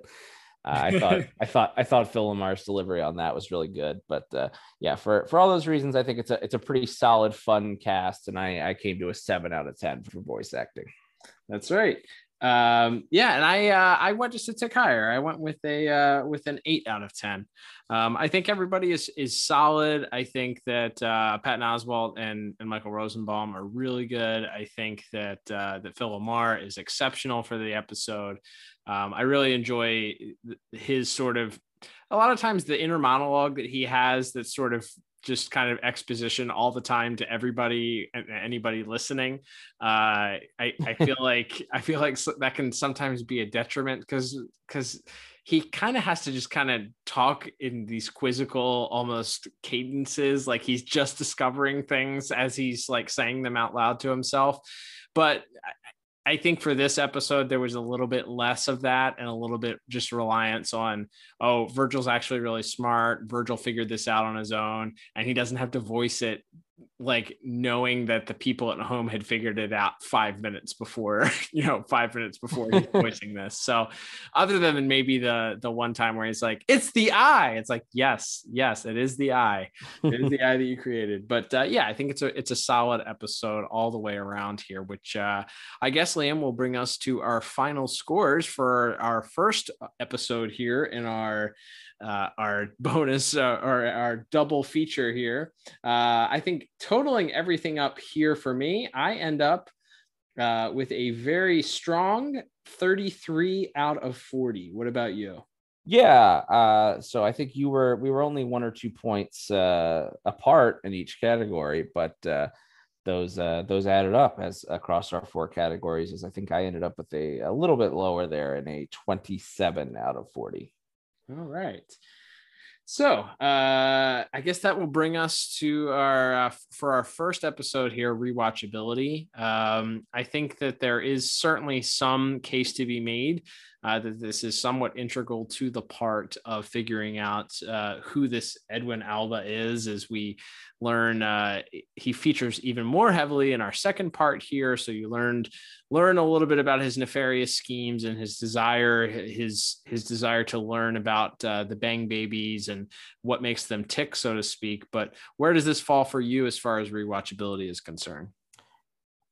[SPEAKER 5] Uh, I thought, I thought, I thought Phil LaMarr's delivery on that was really good. But uh, yeah, for, for all those reasons, I think it's a, it's a pretty solid, fun cast. And I, I came to a seven out of 10 for voice acting.
[SPEAKER 4] That's right. Um, yeah, and I uh, I went just a tick higher. I went with a uh, with an eight out of ten. Um, I think everybody is is solid. I think that uh, Patton Oswalt and, and Michael Rosenbaum are really good. I think that uh, that Phil LaMarr is exceptional for the episode. Um, I really enjoy his sort of a lot of times the inner monologue that he has that sort of just kind of exposition all the time to everybody and anybody listening. Uh, I I feel like I feel like that can sometimes be a detriment because because he kind of has to just kind of talk in these quizzical almost cadences like he's just discovering things as he's like saying them out loud to himself but I think for this episode, there was a little bit less of that and a little bit just reliance on, oh, Virgil's actually really smart. Virgil figured this out on his own and he doesn't have to voice it like knowing that the people at home had figured it out five minutes before, you know, five minutes before he's voicing this. So, other than maybe the the one time where he's like, "It's the eye," it's like, yes, yes, it is the eye, it is the eye that you created. But uh, yeah, I think it's a it's a solid episode all the way around here. Which uh, I guess Liam will bring us to our final scores for our first episode here in our uh, our bonus uh, or our double feature here. Uh, I think totaling everything up here for me, I end up uh, with a very strong 33 out of 40. What about you?
[SPEAKER 5] Yeah, uh, so I think you were we were only one or two points uh, apart in each category, but those uh, those added up as across our four categories. As I think I ended up with a, a little bit lower there in a 27 out of 40.
[SPEAKER 4] All right. So uh, I guess that will bring us to our uh, for our first episode here, rewatchability. Um, I think that there is certainly some case to be made uh, that this is somewhat integral to the part of figuring out uh, who this Edwin Alva is as we learn uh, he features even more heavily in our second part here. So you learned learn a little bit about his nefarious schemes and his desire his his desire to learn about uh, the bang babies and what makes them tick so to speak. But where does this fall for you as far as rewatchability is concerned?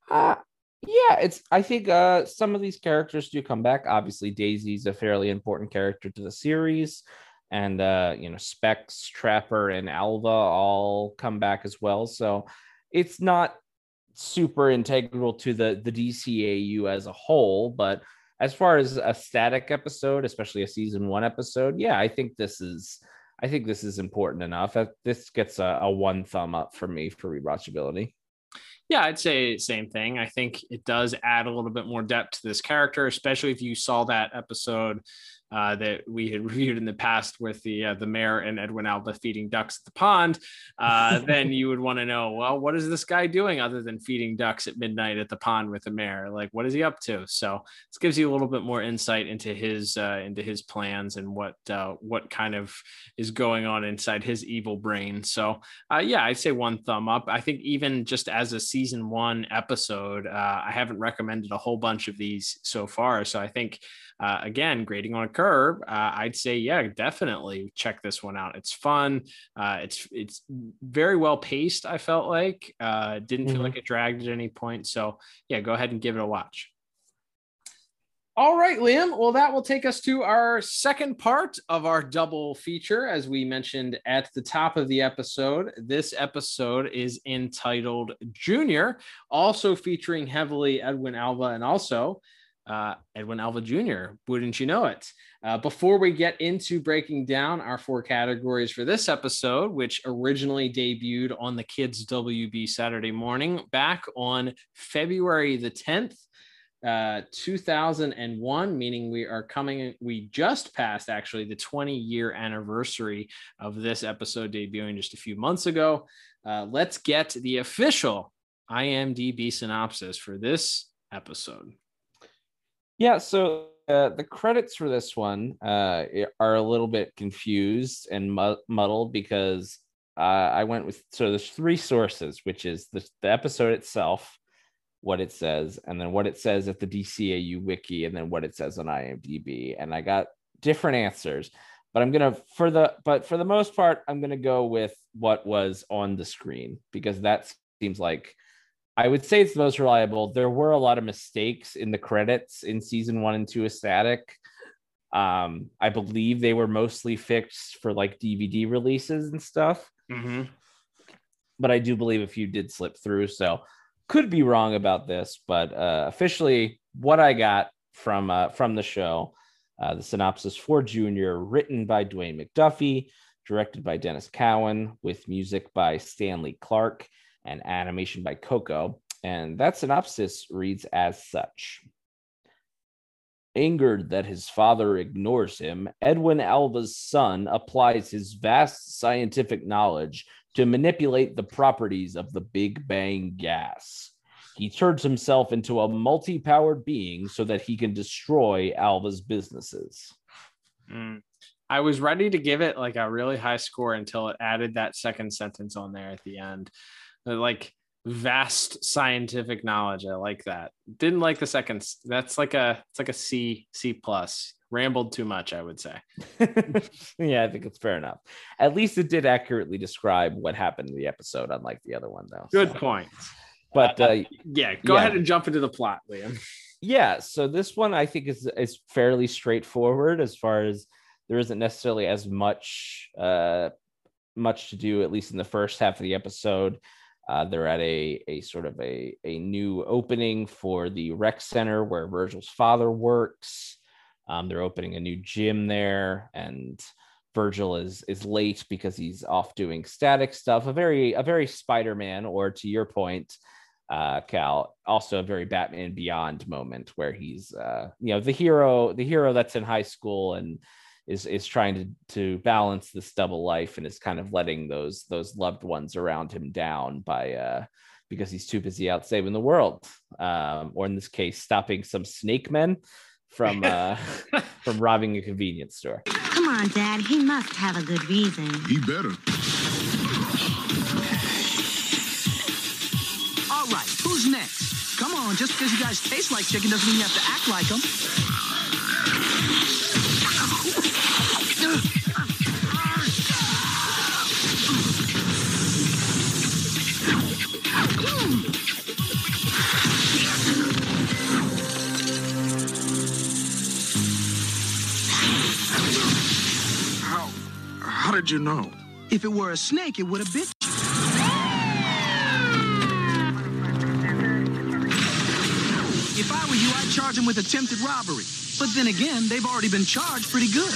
[SPEAKER 5] Uh, yeah, it's I think uh some of these characters do come back. Obviously, Daisy's a fairly important character to the series. And uh, you know, Specs, Trapper, and Alva all come back as well. So it's not super integral to the the DCAU as a whole, but as far as a static episode, especially a season one episode, yeah, I think this is I think this is important enough. This gets a, a one thumb up for me for rewatchability.
[SPEAKER 4] Yeah, I'd say same thing. I think it does add a little bit more depth to this character, especially if you saw that episode uh, that we had reviewed in the past with the uh, the mayor and Edwin Alva feeding ducks at the pond, uh, then you would want to know, well, what is this guy doing other than feeding ducks at midnight at the pond with the mayor? Like, what is he up to? So this gives you a little bit more insight into his uh, into his plans and what uh, what kind of is going on inside his evil brain. So uh, yeah, I'd say one thumb up. I think even just as a season one episode, I haven't recommended a whole bunch of these so far. So I think uh, again, grading on a curve, uh, I'd say, yeah, definitely check this one out. It's fun. Uh, it's it's very well paced. I felt like uh, didn't feel mm-hmm. like it dragged at any point. So yeah, go ahead and give it a watch. All right, Liam. Well, that will take us to our second part of our double feature. As we mentioned at the top of the episode, this episode is entitled Junior, also featuring heavily Edwin Alva and also uh, Edwin Alva Jr. Wouldn't you know it? Uh, before we get into breaking down our four categories for this episode, which originally debuted on the Kids WB Saturday morning back on February the 10th, uh, 2001, meaning we are coming, we just passed actually the 20 year anniversary of this episode debuting just a few months ago. Uh, let's get the official IMDb synopsis for this episode.
[SPEAKER 5] Yeah, so uh, the credits for this one uh, are a little bit confused and muddled because uh, I went with so there's three sources, which is the, the episode itself, what it says, and then what it says at the DCAU wiki, and then what it says on IMDb. And I got different answers, but I'm gonna for the but for the most part, I'm gonna go with what was on the screen because that seems like I would say it's the most reliable. There were a lot of mistakes in the credits in season one and two of Static. Um, I believe they were mostly fixed for like DVD releases and stuff.
[SPEAKER 4] Mm-hmm.
[SPEAKER 5] But I do believe a few did slip through. So could be wrong about this, but uh, officially, what I got from uh, from the show, uh, the synopsis for Junior, written by Dwayne McDuffie, directed by Denys Cowan, with music by Stanley Clarke and animation by Koko. And that synopsis reads as such. Angered that his father ignores him, Edwin Alva's son applies his vast scientific knowledge to manipulate the properties of the Big Bang gas. He turns himself into a multi powered being so that he can destroy Alva's businesses.
[SPEAKER 4] Mm. I was ready to give it like a really high score until it added that second sentence on there at the end. Like vast scientific knowledge. I like that. Didn't like the second. That's like a it's like a C C plus. Rambled too much, I would say.
[SPEAKER 5] yeah, I think it's fair enough. At least it did accurately describe what happened in the episode, unlike the other one, though.
[SPEAKER 4] Good so. point.
[SPEAKER 5] But uh,
[SPEAKER 4] yeah, go yeah. ahead and jump into the plot, Liam.
[SPEAKER 5] Yeah, so this one I think is is fairly straightforward as far as there isn't necessarily as much uh much to do, at least in the first half of the episode. Uh, they're at a, a sort of a, a new opening for the rec center where Virgil's father works. Um, they're opening a new gym there, and Virgil is is late because he's off doing static stuff. A very a very Spider-Man, or to your point, uh, Cal, also a very Batman Beyond moment where he's uh, you know the hero the hero that's in high school and is is trying to to balance this double life and is kind of letting those those loved ones around him down by uh because he's too busy out saving the world. Um or in this case stopping some snake men from uh from robbing a convenience store.
[SPEAKER 8] Come on dad. He must have a good reason.
[SPEAKER 12] He better.
[SPEAKER 6] All right who's next? Come on just because you guys taste like chicken doesn't mean you have to act like them
[SPEAKER 12] How did you know?
[SPEAKER 6] If it were a snake, it would have bit you. If I were you, I'd charge him with attempted robbery. But then again, they've already been charged pretty good.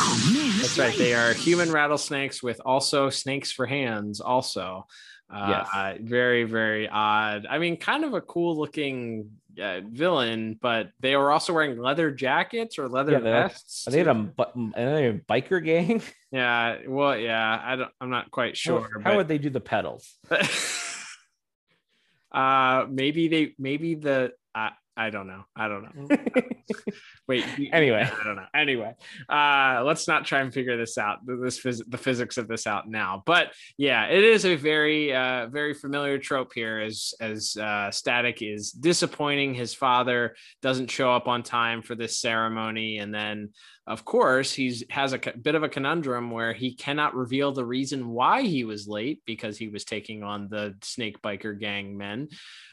[SPEAKER 6] Oh man,
[SPEAKER 4] that's right. They are human rattlesnakes with also snakes for hands. Also, uh, yes. very very odd. I mean, kind of a cool looking uh, villain, but they were also wearing leather jackets or leather yeah, vests.
[SPEAKER 5] Are they, a, are they a biker gang?
[SPEAKER 4] Yeah. Well, yeah. I don't. I'm not quite sure.
[SPEAKER 5] How, how would they do the pedals?
[SPEAKER 4] uh, maybe they. Maybe the. Uh, I don't know. I don't know. Wait.
[SPEAKER 5] Anyway,
[SPEAKER 4] I don't know. Anyway, uh, let's not try and figure this out. This phys- the physics of this out now. But yeah, it is a very, uh, very familiar trope here. As as uh, Static is disappointing his father, doesn't show up on time for this ceremony, and then of course, he's has a bit of a conundrum where he cannot reveal the reason why he was late because he was taking on the snake biker gang men.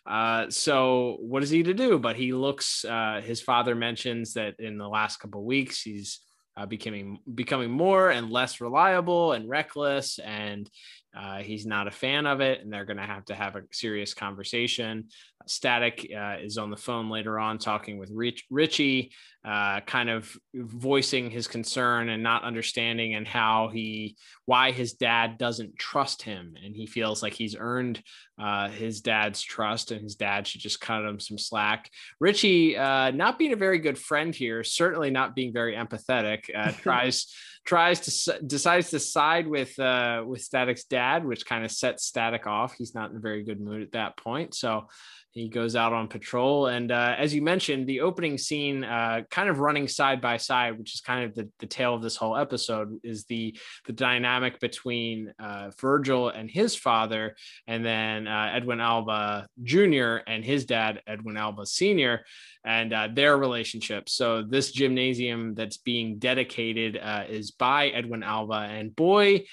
[SPEAKER 4] Uh, so what is he to do? But he looks. Uh, his father mentions that in the last couple weeks he's uh, becoming becoming more and less reliable and reckless, and uh, he's not a fan of it, and they're going to have to have a serious conversation. Static uh, is on the phone later on talking with Rich, Richie, uh, kind of voicing his concern and not understanding and how he why his dad doesn't trust him, and he feels like he's earned uh, his dad's trust, and his dad should just cut him some slack. Richie, uh, not being a very good friend here, certainly not being very empathetic, uh, tries tries to decides to side with uh, with Static's dad, which kind of sets Static off. He's not in a very good mood at that point. So he goes out on patrol. And uh, as you mentioned the opening scene uh, kind of running side by side which is kind of the, the tale of this whole episode is the the dynamic between uh, virgil and his father and then uh, edwin alva jr and his dad edwin alva sr and uh, their relationship. So this gymnasium that's being dedicated uh, is by edwin alva. And boy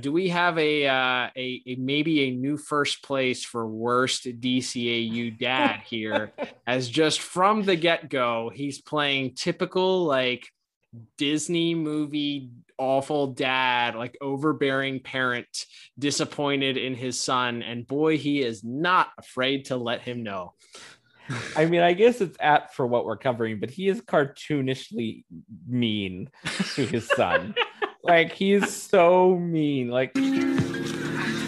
[SPEAKER 4] do we have a, a, a maybe a new first place for worst dca you dad here, as just from the get go, he's playing typical like Disney movie awful dad, like overbearing parent, disappointed in his son. And boy, he is not afraid to let him know.
[SPEAKER 5] I mean, I guess it's apt for what we're covering, but he is cartoonishly mean to his son. like he's so mean. Like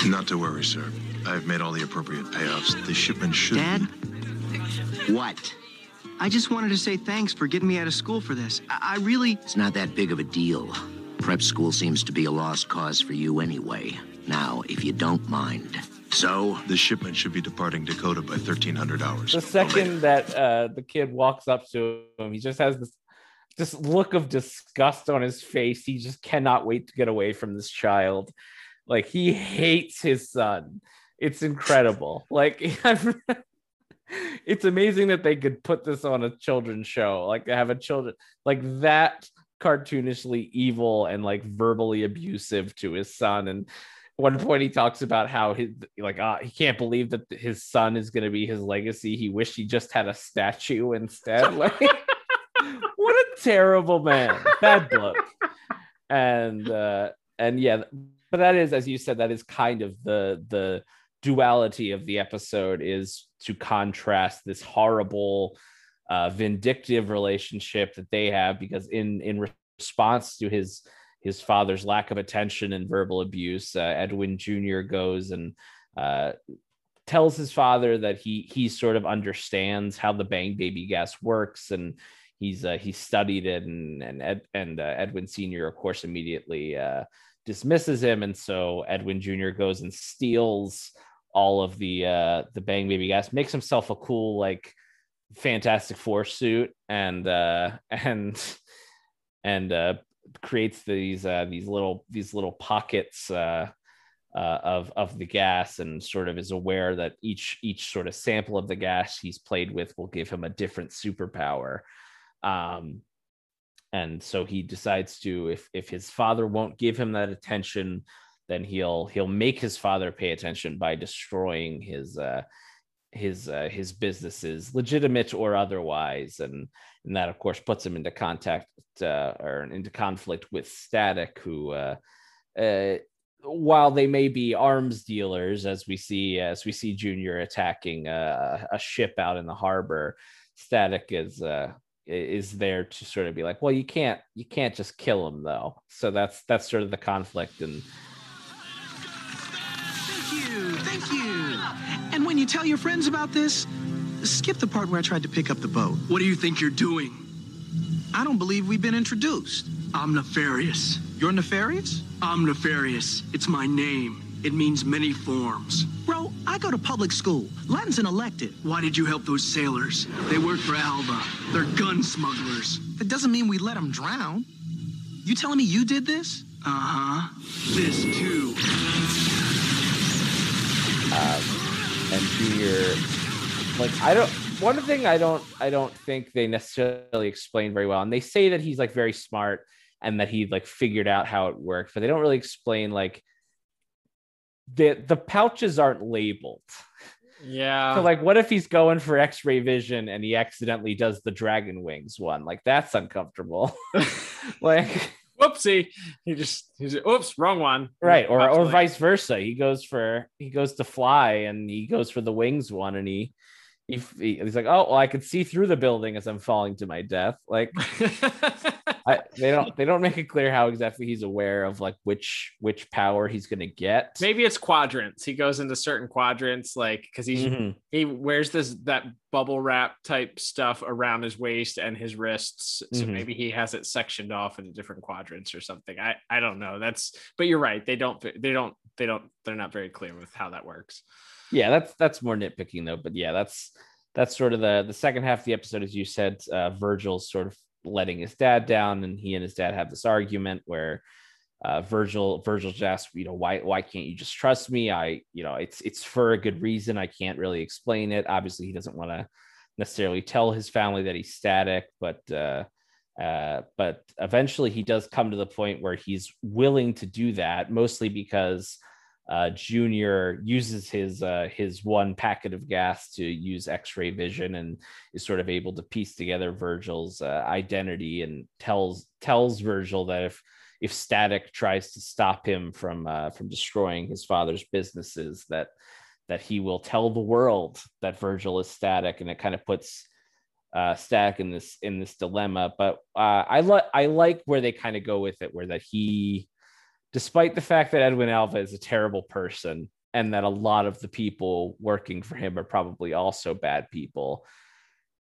[SPEAKER 12] not to worry, sir. I've made all the appropriate payoffs. The shipment should.
[SPEAKER 6] Dad?
[SPEAKER 10] What?
[SPEAKER 6] I just wanted to say thanks for getting me out of school for this. I, I really.
[SPEAKER 10] It's not that big of a deal. Prep school seems to be a lost cause for you anyway. Now, if you don't mind. So?
[SPEAKER 12] The shipment should be departing Dakota by 1300 hours.
[SPEAKER 5] The second that uh, the kid walks up to him, he just has this this look of disgust on his face. He just cannot wait to get away from this child. Like he hates his son it's incredible. Like it's amazing that they could put this on a children's show. Like have a children like that cartoonishly evil and like verbally abusive to his son and one point he talks about how his like uh, he can't believe that his son is going to be his legacy he wished he just had a statue instead like what a terrible man bad bloke and uh and yeah but that is as you said that is kind of the the duality of the episode is to contrast this horrible uh, vindictive relationship that they have because in in response to his his father's lack of attention and verbal abuse uh, edwin jr goes and uh, tells his father that he he sort of understands how the bang baby gas works and he's uh, he's studied it and and Ed, and uh, edwin sr of course immediately uh, dismisses him. And so edwin jr goes and steals all of the uh the bang baby gas makes himself a cool like fantastic four suit and uh and and uh creates these uh these little these little pockets uh uh, of of the gas and sort of is aware that each each sort of sample of the gas he's played with will give him a different superpower. Um and so he decides to if if his father won't give him that attention then he'll he'll make his father pay attention by destroying his uh, his uh, his businesses, legitimate or otherwise, and and that of course puts him into contact uh, or into conflict with Static, who. Uh, uh, while they may be arms dealers, as we see as we see Junior attacking a, a ship out in the harbor, Static is uh, is there to sort of be like, well, you can't you can't just kill him though. So that's that's sort of the conflict and
[SPEAKER 6] you tell your friends about this, skip the part where I tried to pick up the boat.
[SPEAKER 13] What do you think you're doing?
[SPEAKER 6] I don't believe we've been introduced.
[SPEAKER 13] I'm Omnifarious.
[SPEAKER 6] You're Nefarious?
[SPEAKER 13] I'm Omnifarious. It's my name. It means many forms.
[SPEAKER 6] Bro, I go to public school. Latin's an elective.
[SPEAKER 13] Why did you help those sailors? They work for Alva. They're gun smugglers.
[SPEAKER 6] That doesn't mean we let them drown. You telling me you did this?
[SPEAKER 13] Uh-huh. This too
[SPEAKER 5] um, and Junior, like I don't. One thing I don't, I don't think they necessarily explain very well, and they say that he's like very smart and that he like figured out how it worked, but they don't really explain like the the pouches aren't labeled.
[SPEAKER 4] Yeah.
[SPEAKER 5] So like what if he's going for x-ray vision and he accidentally does the dragon wings one? Like that's uncomfortable. like
[SPEAKER 4] whoopsie he just he's oops wrong one.
[SPEAKER 5] Right or or vice versa. He goes for he goes to fly and he goes for the wings one and he he, he's like oh well i could see through the building as i'm falling to my death. Like I, they don't they don't make it clear how exactly he's aware of like which which power he's gonna get.
[SPEAKER 4] Maybe it's quadrants. He goes into certain quadrants, like because he's mm-hmm. he wears this that bubble wrap type stuff around his waist and his wrists. So mm-hmm. maybe he has it sectioned off into different quadrants or something. I I don't know. That's but you're right. They don't they don't they don't they're not very clear with how that works.
[SPEAKER 5] Yeah, that's that's more nitpicking though. But yeah, that's that's sort of the the second half of the episode, as you said. Uh, Virgil's sort of letting his dad down, and he and his dad have this argument where uh, Virgil Virgil just you know, why why can't you just trust me? I you know it's it's for a good reason. I can't really explain it. Obviously, he doesn't want to necessarily tell his family that he's static, but uh, uh, but eventually he does come to the point where he's willing to do that, mostly because uh, Junior uses his uh, his one packet of gas to use X-ray vision and is sort of able to piece together Virgil's uh, identity and tells tells Virgil that if if Static tries to stop him from uh, from destroying his father's businesses, that that he will tell the world that Virgil is Static, and it kind of puts uh, Static in this in this dilemma. But uh, I like I like where they kind of go with it, where that he despite the fact that Edwin Alva is a terrible person and that a lot of the people working for him are probably also bad people,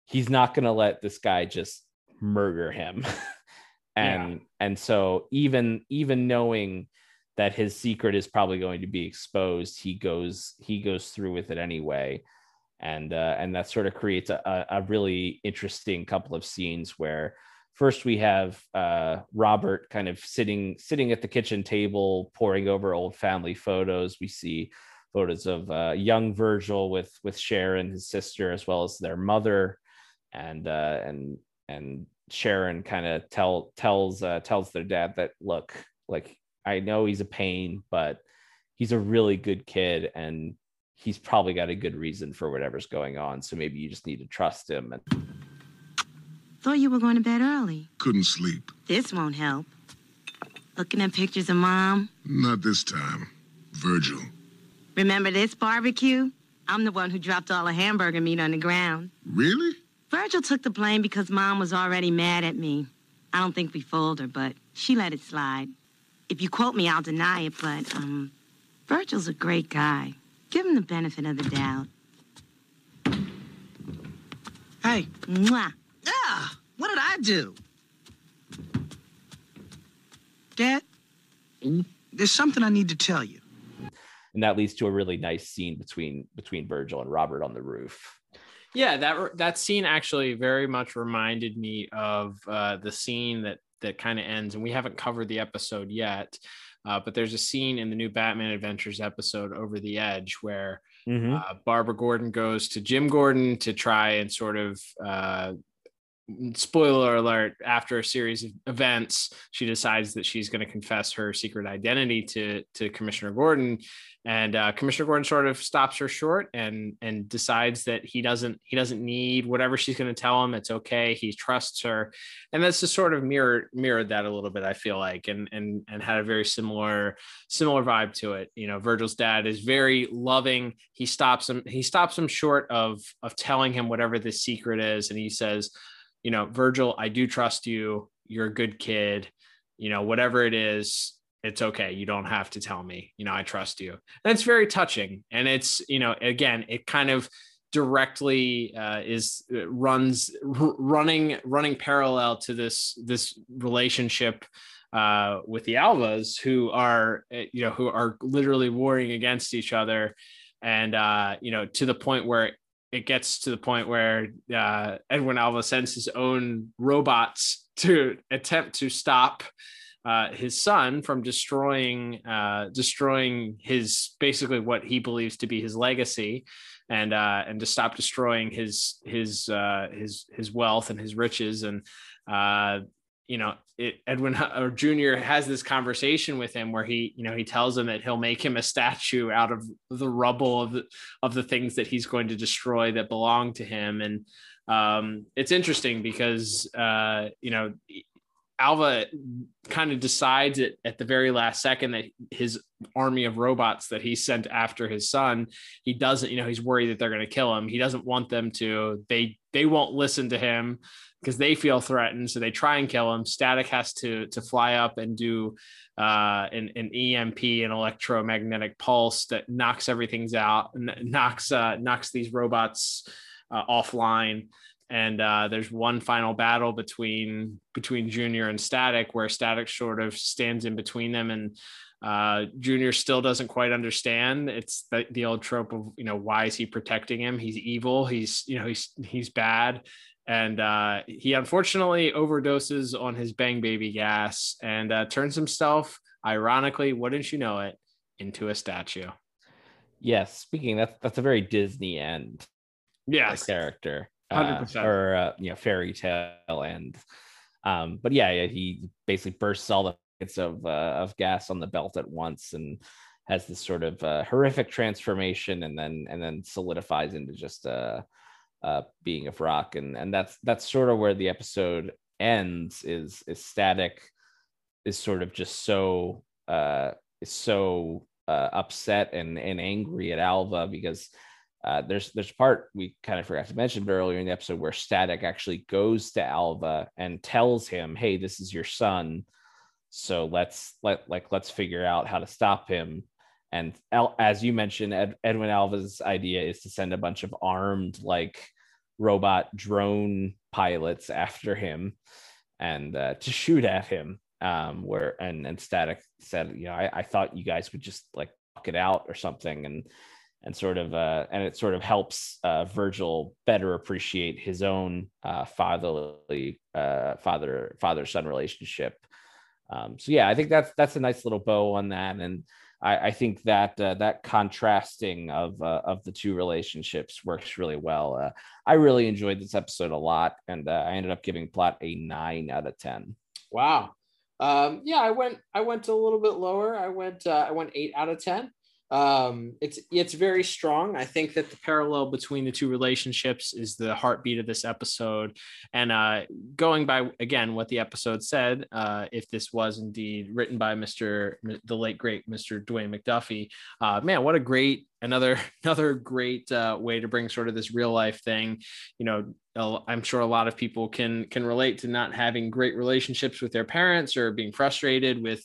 [SPEAKER 5] he's not going to let this guy just murder him. and yeah. and so even even knowing that his secret is probably going to be exposed, he goes he goes through with it anyway. And uh, and that sort of creates a, a really interesting couple of scenes where first we have uh, Robert kind of sitting sitting at the kitchen table poring over old family photos. We see photos of uh, young Virgil with with Sharon, his sister, as well as their mother, and uh, and and Sharon kind of tell tells uh, tells their dad that look, like I know he's a pain, but he's a really good kid and he's probably got a good reason for whatever's going on. So maybe you just need to trust him and
[SPEAKER 8] Thought you were going to bed early.
[SPEAKER 12] Couldn't sleep.
[SPEAKER 8] This won't help. Looking at pictures of mom?
[SPEAKER 12] Not this time. Virgil.
[SPEAKER 8] Remember this barbecue? I'm the one who dropped all the hamburger meat on the ground.
[SPEAKER 12] Really?
[SPEAKER 8] Virgil took the blame because mom was already mad at me. I don't think we fooled her, but she let it slide. If you quote me, I'll deny it, but, um, Virgil's a great guy. Give him the benefit of the doubt.
[SPEAKER 13] Hey.
[SPEAKER 8] Mwah.
[SPEAKER 13] Yeah, what did I do? Dad, there's something I need to tell you.
[SPEAKER 5] And that leads to a really nice scene between between Virgil and Robert on the roof.
[SPEAKER 4] Yeah, that that scene actually very much reminded me of uh, the scene that that kind of ends, and we haven't covered the episode yet. Uh, but there's a scene in the new Batman Adventures episode, Over the Edge, where mm-hmm. uh, Barbara Gordon goes to Jim Gordon to try and sort of uh, spoiler alert after a series of events she decides that she's going to confess her secret identity to to commissioner gordon. And uh, commissioner gordon sort of stops her short and and decides that he doesn't he doesn't need whatever she's going to tell him. It's okay. He trusts her. And that's just sort of mirrored mirrored that a little bit i feel like and and and had a very similar similar vibe to it. You know virgil's dad is very loving. He stops him he stops him short of of telling him whatever the secret is. And he says you know, Virgil, I do trust you. You're a good kid. You know, whatever it is, it's okay. You don't have to tell me. You know, I trust you. It's very touching. And it's, you know, again, it kind of directly uh, is uh, runs r- running running parallel to this this relationship uh, with the Alvas, who are uh, you know who are literally warring against each other, and uh, you know to the point where it gets to the point where uh, Edwin Alva sends his own robots to attempt to stop uh, his son from destroying uh, destroying his basically what he believes to be his legacy, and uh, and to stop destroying his his uh, his his wealth and his riches. And uh, you know, it, Edwin or Junior has this conversation with him where he, you know, he tells him that he'll make him a statue out of the rubble of the of the things that he's going to destroy that belong to him. And um, it's interesting because uh, you know, Alva kind of decides it at the very last second that his army of robots that he sent after his son, he doesn't, you know, he's worried that they're going to kill him. He doesn't want them to. They they won't listen to him because they feel threatened. So they try and kill him. Static has to to fly up and do uh, an, an EMP, an electromagnetic pulse that knocks everything's out, knocks uh, knocks these robots uh, offline. and uh, there's one final battle between between Junior and Static, where Static sort of stands in between them, and uh, Junior still doesn't quite understand. It's the, the old trope of you know why is he protecting him? He's evil. He's you know he's he's bad, and uh, he unfortunately overdoses on his Bang Baby gas and uh, turns himself, ironically, wouldn't you know it, into a statue.
[SPEAKER 5] Yes, speaking that's that's a very Disney end.
[SPEAKER 4] Yes,
[SPEAKER 5] character,
[SPEAKER 4] 100%.
[SPEAKER 5] uh, or uh, you know fairy tale end. Um, but yeah, yeah, he basically bursts all the packets of uh, of gas on the belt at once and has this sort of uh, horrific transformation, and then and then solidifies into just uh, uh, being of rock, and and that's that's sort of where the episode ends. Is is static is sort of just so uh, is so uh, upset and and angry at Alva because uh, there's there's a part we kind of forgot to mention earlier in the episode where Static actually goes to Alva and tells him, "Hey, this is your son, so let's let like let's figure out how to stop him." And Al, as you mentioned, Ed, Edwin Alva's idea is to send a bunch of armed like robot drone pilots after him and uh, to shoot at him. Um, where and and Static said, you know, I, I thought you guys would just like fuck it out or something, and and sort of uh, and it sort of helps uh, Virgil better appreciate his own uh, fatherly uh, father father son relationship. Um, so yeah, I think that's that's a nice little bow on that, and I, I think that uh, that contrasting of uh, of the two relationships works really well. Uh, I really enjoyed this episode a lot, and uh, I ended up giving plot a nine out of ten.
[SPEAKER 4] Wow. Um, yeah, I went I went a little bit lower. I went uh, I went eight out of ten. Um, it's it's very strong. I think that the parallel between the two relationships is the heartbeat of this episode. And uh, going by again what the episode said, uh, if this was indeed written by Mr. the late great Mr. Dwayne McDuffie, uh, man, what a great another another great uh, way to bring sort of this real life thing. You know, i'm sure a lot of people can can relate to not having great relationships with their parents or being frustrated with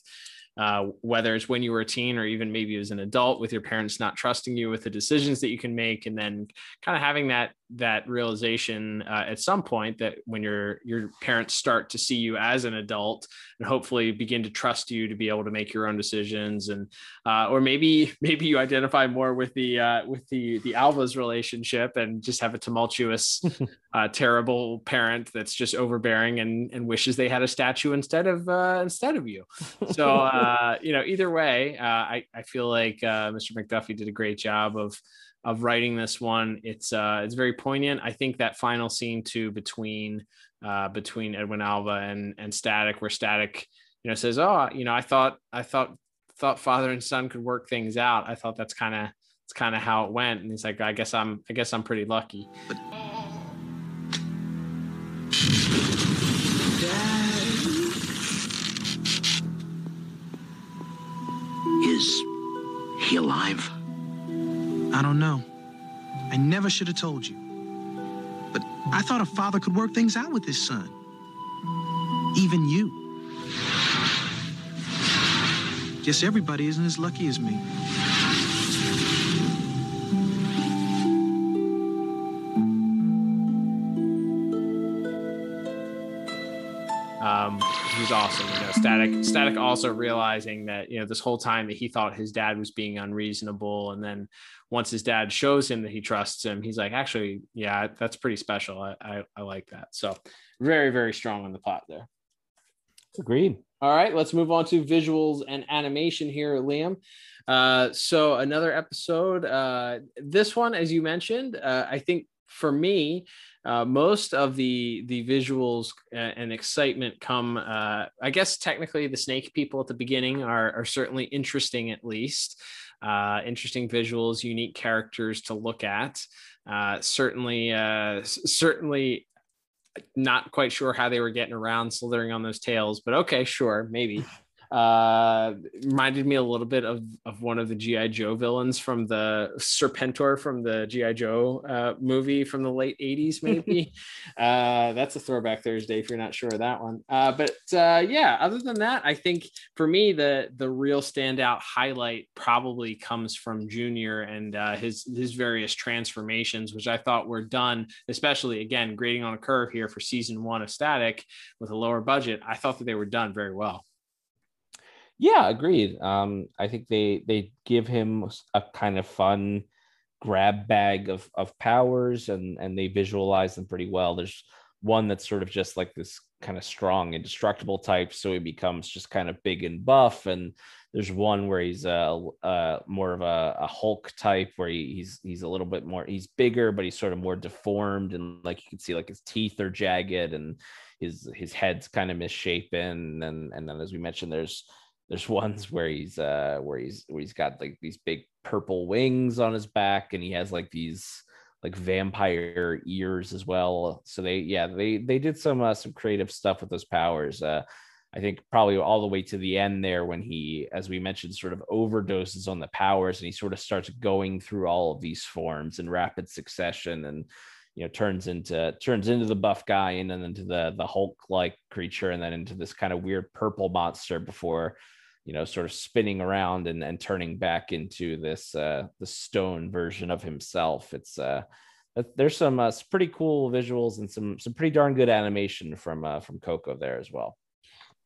[SPEAKER 4] uh, whether it's when you were a teen or even maybe as an adult with your parents not trusting you with the decisions that you can make and then kind of having that that realization uh, at some point that when your your parents start to see you as an adult and hopefully begin to trust you to be able to make your own decisions and uh, or maybe maybe you identify more with the uh, with the the alva's relationship and just have a tumultuous uh, terrible parent that's just overbearing and and wishes they had a statue instead of uh, instead of you so uh, you know either way uh, I, I feel like uh, mr mcduffie did a great job of of writing this one. It's uh, it's very poignant. I think that final scene too between between Edwin Alva and and Static, where Static, you know, says, "Oh, you know, I thought I thought thought father and son could work things out. I thought that's kind of it's kind of how it went." And he's like, "I guess I'm I guess I'm pretty lucky."
[SPEAKER 10] Is he alive?
[SPEAKER 6] I don't know. I never should have told you. But I thought a father could work things out with his son. Even you. Guess everybody isn't as lucky as me.
[SPEAKER 4] Who's awesome. You know, Static Static also realizing that you know this whole time that he thought his dad was being unreasonable, and then once his dad shows him that he trusts him, he's like, actually, yeah, that's pretty special. I I, I like that. So very very strong on the plot there.
[SPEAKER 5] Agreed.
[SPEAKER 4] All right, let's move on to visuals and animation here, Liam. Uh, so another episode. Uh, this one, as you mentioned, uh, I think for me, uh, most of the the visuals and excitement come. Uh, I guess technically, the snake people at the beginning are are certainly interesting, at least. Uh, interesting visuals, unique characters to look at. Uh, certainly, uh, certainly not quite sure how they were getting around slithering on those tails, but okay, sure, maybe. uh, reminded me a little bit of, of one of the GI Joe villains from the Serpentor from the GI Joe uh, movie from the late '80s, maybe. uh, that's a throwback Thursday if you're not sure of that one. Uh, but uh, yeah, other than that, I think for me the the real standout highlight probably comes from Junior and uh, his his various transformations, which I thought were done, especially again grading on a curve here for season one of Static with a lower budget. I thought that they were done very well.
[SPEAKER 5] Yeah, agreed. Um, I think they they give him a kind of fun grab bag of of powers, and and they visualize them pretty well. There's one that's sort of just like this kind of strong indestructible type, so he becomes just kind of big and buff. And there's one where he's a, a more of a, a, Hulk type, where he, he's he's a little bit more he's bigger, but he's sort of more deformed, and like you can see like his teeth are jagged and his his head's kind of misshapen. And and then as we mentioned, there's there's ones where he's uh where he's where he's got like these big purple wings on his back and he has like these like vampire ears as well. So they yeah they they did some uh, some creative stuff with those powers. Uh i think probably all the way to the end there when he as we mentioned sort of overdoses on the powers and he sort of starts going through all of these forms in rapid succession and you know turns into turns into the buff guy and then into the the hulk like creature and then into this kind of weird purple monster before you know, sort of spinning around and, and turning back into this uh, the stone version of himself. It's uh, there's some, uh, pretty cool visuals and some some pretty darn good animation from uh, from Koko there as well.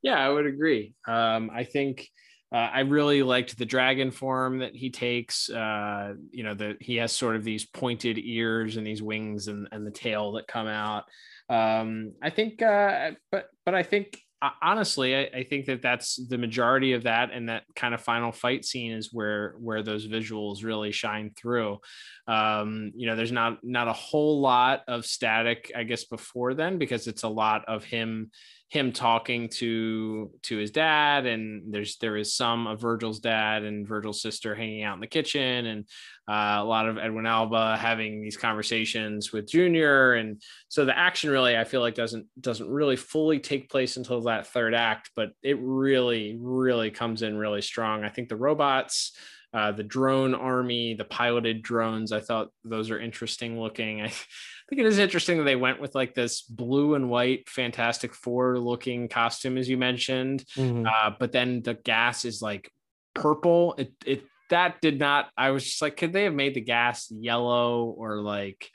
[SPEAKER 4] Yeah, I would agree. Um, I think uh, I really liked the dragon form that he takes. Uh, you know, that he has sort of these pointed ears and these wings and, and the tail that come out. Um, I think, uh, but but I think honestly I, I, think that that's the majority of that and that kind of final fight scene is where where those visuals really shine through. Um you know there's not not a whole lot of static i guess before then because it's a lot of him him talking to to his dad and there's there is some of virgil's dad and virgil's sister hanging out in the kitchen and uh, a lot of edwin alva having these conversations with junior and so the action really i feel like doesn't doesn't really fully take place until that third act but it really really comes in really strong i think the robots uh, the drone army, the piloted drones. I thought those are interesting looking. think it is interesting that they went with like this blue and white Fantastic Four looking costume, as you mentioned. Mm-hmm. Uh, but then the gas is like purple. It it that did not. I was just like, could they have made the gas yellow or like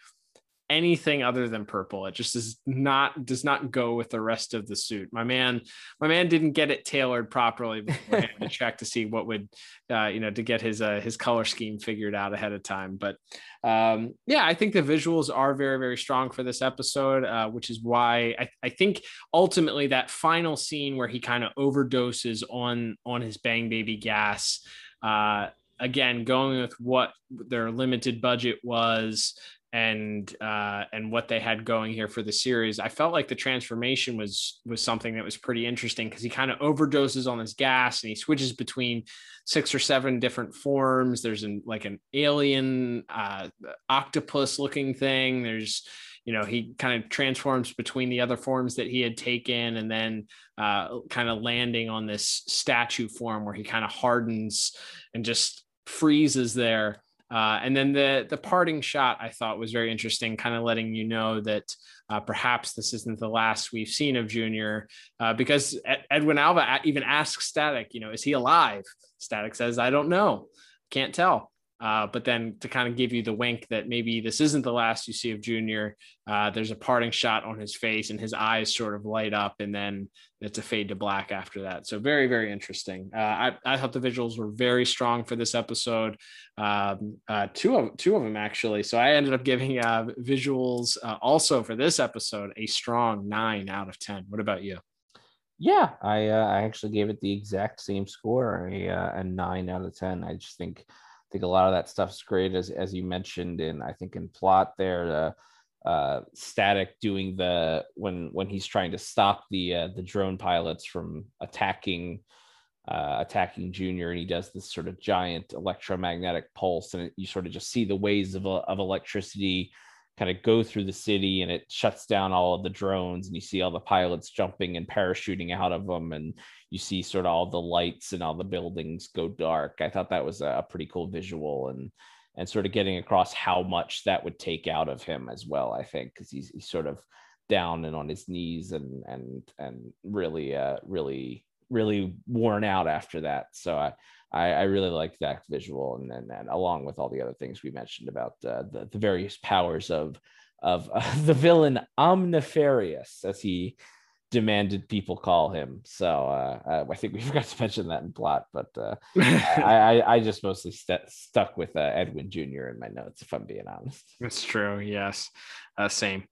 [SPEAKER 4] anything other than purple. It just is not does not go with the rest of the suit. My man, my man didn't get it tailored properly to check to see what would, uh, you know, to get his uh, his color scheme figured out ahead of time. But um, yeah, I think the visuals are very very strong for this episode, uh, which is why I, I think ultimately that final scene where he kind of overdoses on on his bang baby gas. Uh, again, going with what their limited budget was, and uh, and what they had going here for the series. I felt like the transformation was was something that was pretty interesting because he kind of overdoses on this gas and he switches between six or seven different forms. There's an like an alien uh, octopus looking thing. There's you know he kind of transforms between the other forms that he had taken and then uh, kind of landing on this statue form where he kind of hardens and just freezes there uh, and then the the parting shot I thought was very interesting, kind of letting you know that uh, perhaps this isn't the last we've seen of Junior, uh, because Edwin Alva even asks Static, you know, is he alive? Static says, I don't know, can't tell. Uh, but then to kind of give you the wink that maybe this isn't the last you see of Junior, uh, there's a parting shot on his face and his eyes sort of light up, and then it's a fade to black after that. So very, very interesting. Uh, I, I thought the visuals were very strong for this episode. Um, uh, two of two of them actually. So I ended up giving uh, visuals also for this episode a strong nine out of ten. What about you?
[SPEAKER 5] Yeah, I I actually gave it the exact same score, a, a nine out of ten. I just think I think a lot of that stuff's great, as as you mentioned, and I think in plot there, the uh, Static doing the when when he's trying to stop the uh, the drone pilots from attacking uh, attacking Junior, and he does this sort of giant electromagnetic pulse, and it, you sort of just see the waves of of electricity kind of go through the city and it shuts down all of the drones and you see all the pilots jumping and parachuting out of them and you see sort of all the lights and all the buildings go dark. I thought that was a pretty cool visual and and sort of getting across how much that would take out of him as well. I think because he's, he's sort of down and on his knees and and and really uh really really worn out after that. So I I, I really like that visual and then and along with all the other things we mentioned about uh, the the various powers of of uh, the villain Omnifarious as he demanded people call him. So uh, uh, I think we forgot to mention that in plot, but uh, I, I, I just mostly st- stuck with uh, Edwin Jr. in my notes, if I'm being honest.
[SPEAKER 4] That's true. Yes, uh, same.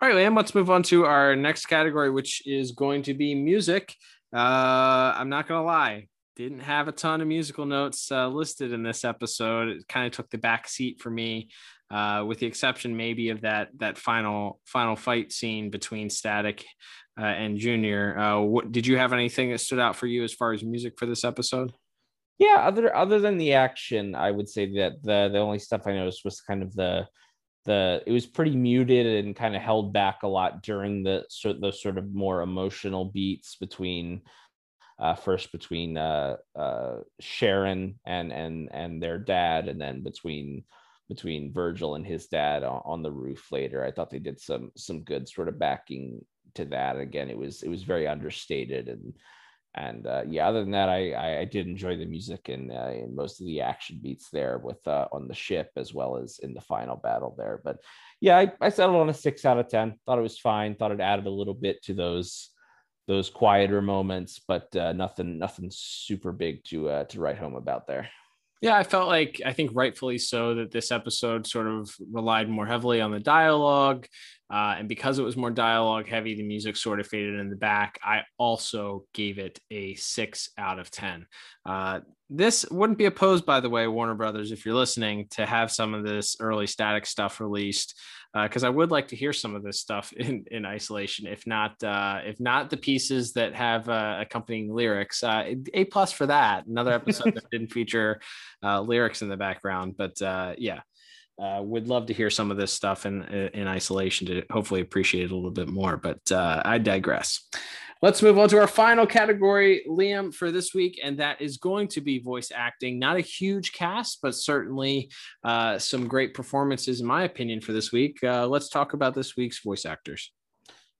[SPEAKER 4] All right, Liam, let's move on to our next category, which is going to be music. Uh, I'm not going to lie, didn't have a ton of musical notes uh, listed in this episode. It kind of took the back seat for me, uh, with the exception maybe of that that final final fight scene between Static uh, and Junior. Uh, what did you have anything that stood out for you as far as music for this episode?
[SPEAKER 5] Yeah, other other than the action, I would say that the the only stuff I noticed was kind of the the it was pretty muted and kind of held back a lot during the sort the sort of more emotional beats between uh, first between uh, uh, Sharon and and and their dad, and then between between Virgil and his dad on, on, the roof later. I thought they did some some good sort of backing to that. Again, it was it was very understated and and uh, yeah, other than that, I, I did enjoy the music and uh, in most of the action beats there with uh, on the ship as well as in the final battle there. But yeah, I, I settled on a six out of ten. Thought it was fine. Thought it added a little bit to those those quieter moments, but uh, nothing nothing super big to uh, to write home about there.
[SPEAKER 4] Yeah, I felt like I think rightfully so that this episode sort of relied more heavily on the dialogue. Uh, and because it was more dialogue heavy, the music sort of faded in the back. I also gave it a six out of 10. Uh, this wouldn't be opposed, by the way, Warner Brothers, if you're listening, to have some of this early static stuff released because uh, I would like to hear some of this stuff in, in isolation. If not, uh, if not the pieces that have uh, accompanying lyrics, uh, a plus for that. Another episode that didn't feature uh, lyrics in the background, but uh, yeah, would love to hear some of this stuff in in isolation to hopefully appreciate it a little bit more. But I digress. Let's move on to our final category, Liam, for this week, and that is going to be voice acting. Not a huge cast, but certainly uh, some great performances, in my opinion, for this week. Uh, let's talk about this week's voice actors.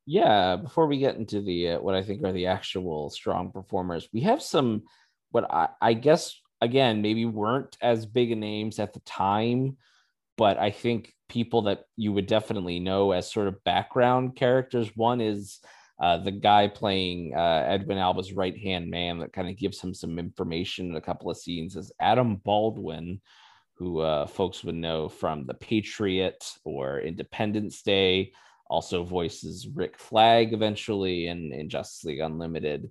[SPEAKER 5] Yeah, before we get into the uh, what I think are the actual strong performers, we have some what I, I guess again maybe weren't as big names at the time, but I think people that you would definitely know as sort of background characters. One is uh, the guy playing uh, Edwin Alva's right hand man that kind of gives him some information in a couple of scenes is Adam Baldwin, who uh, folks would know from The Patriot or Independence Day. Also voices Rick Flag eventually in, in Justice League Unlimited,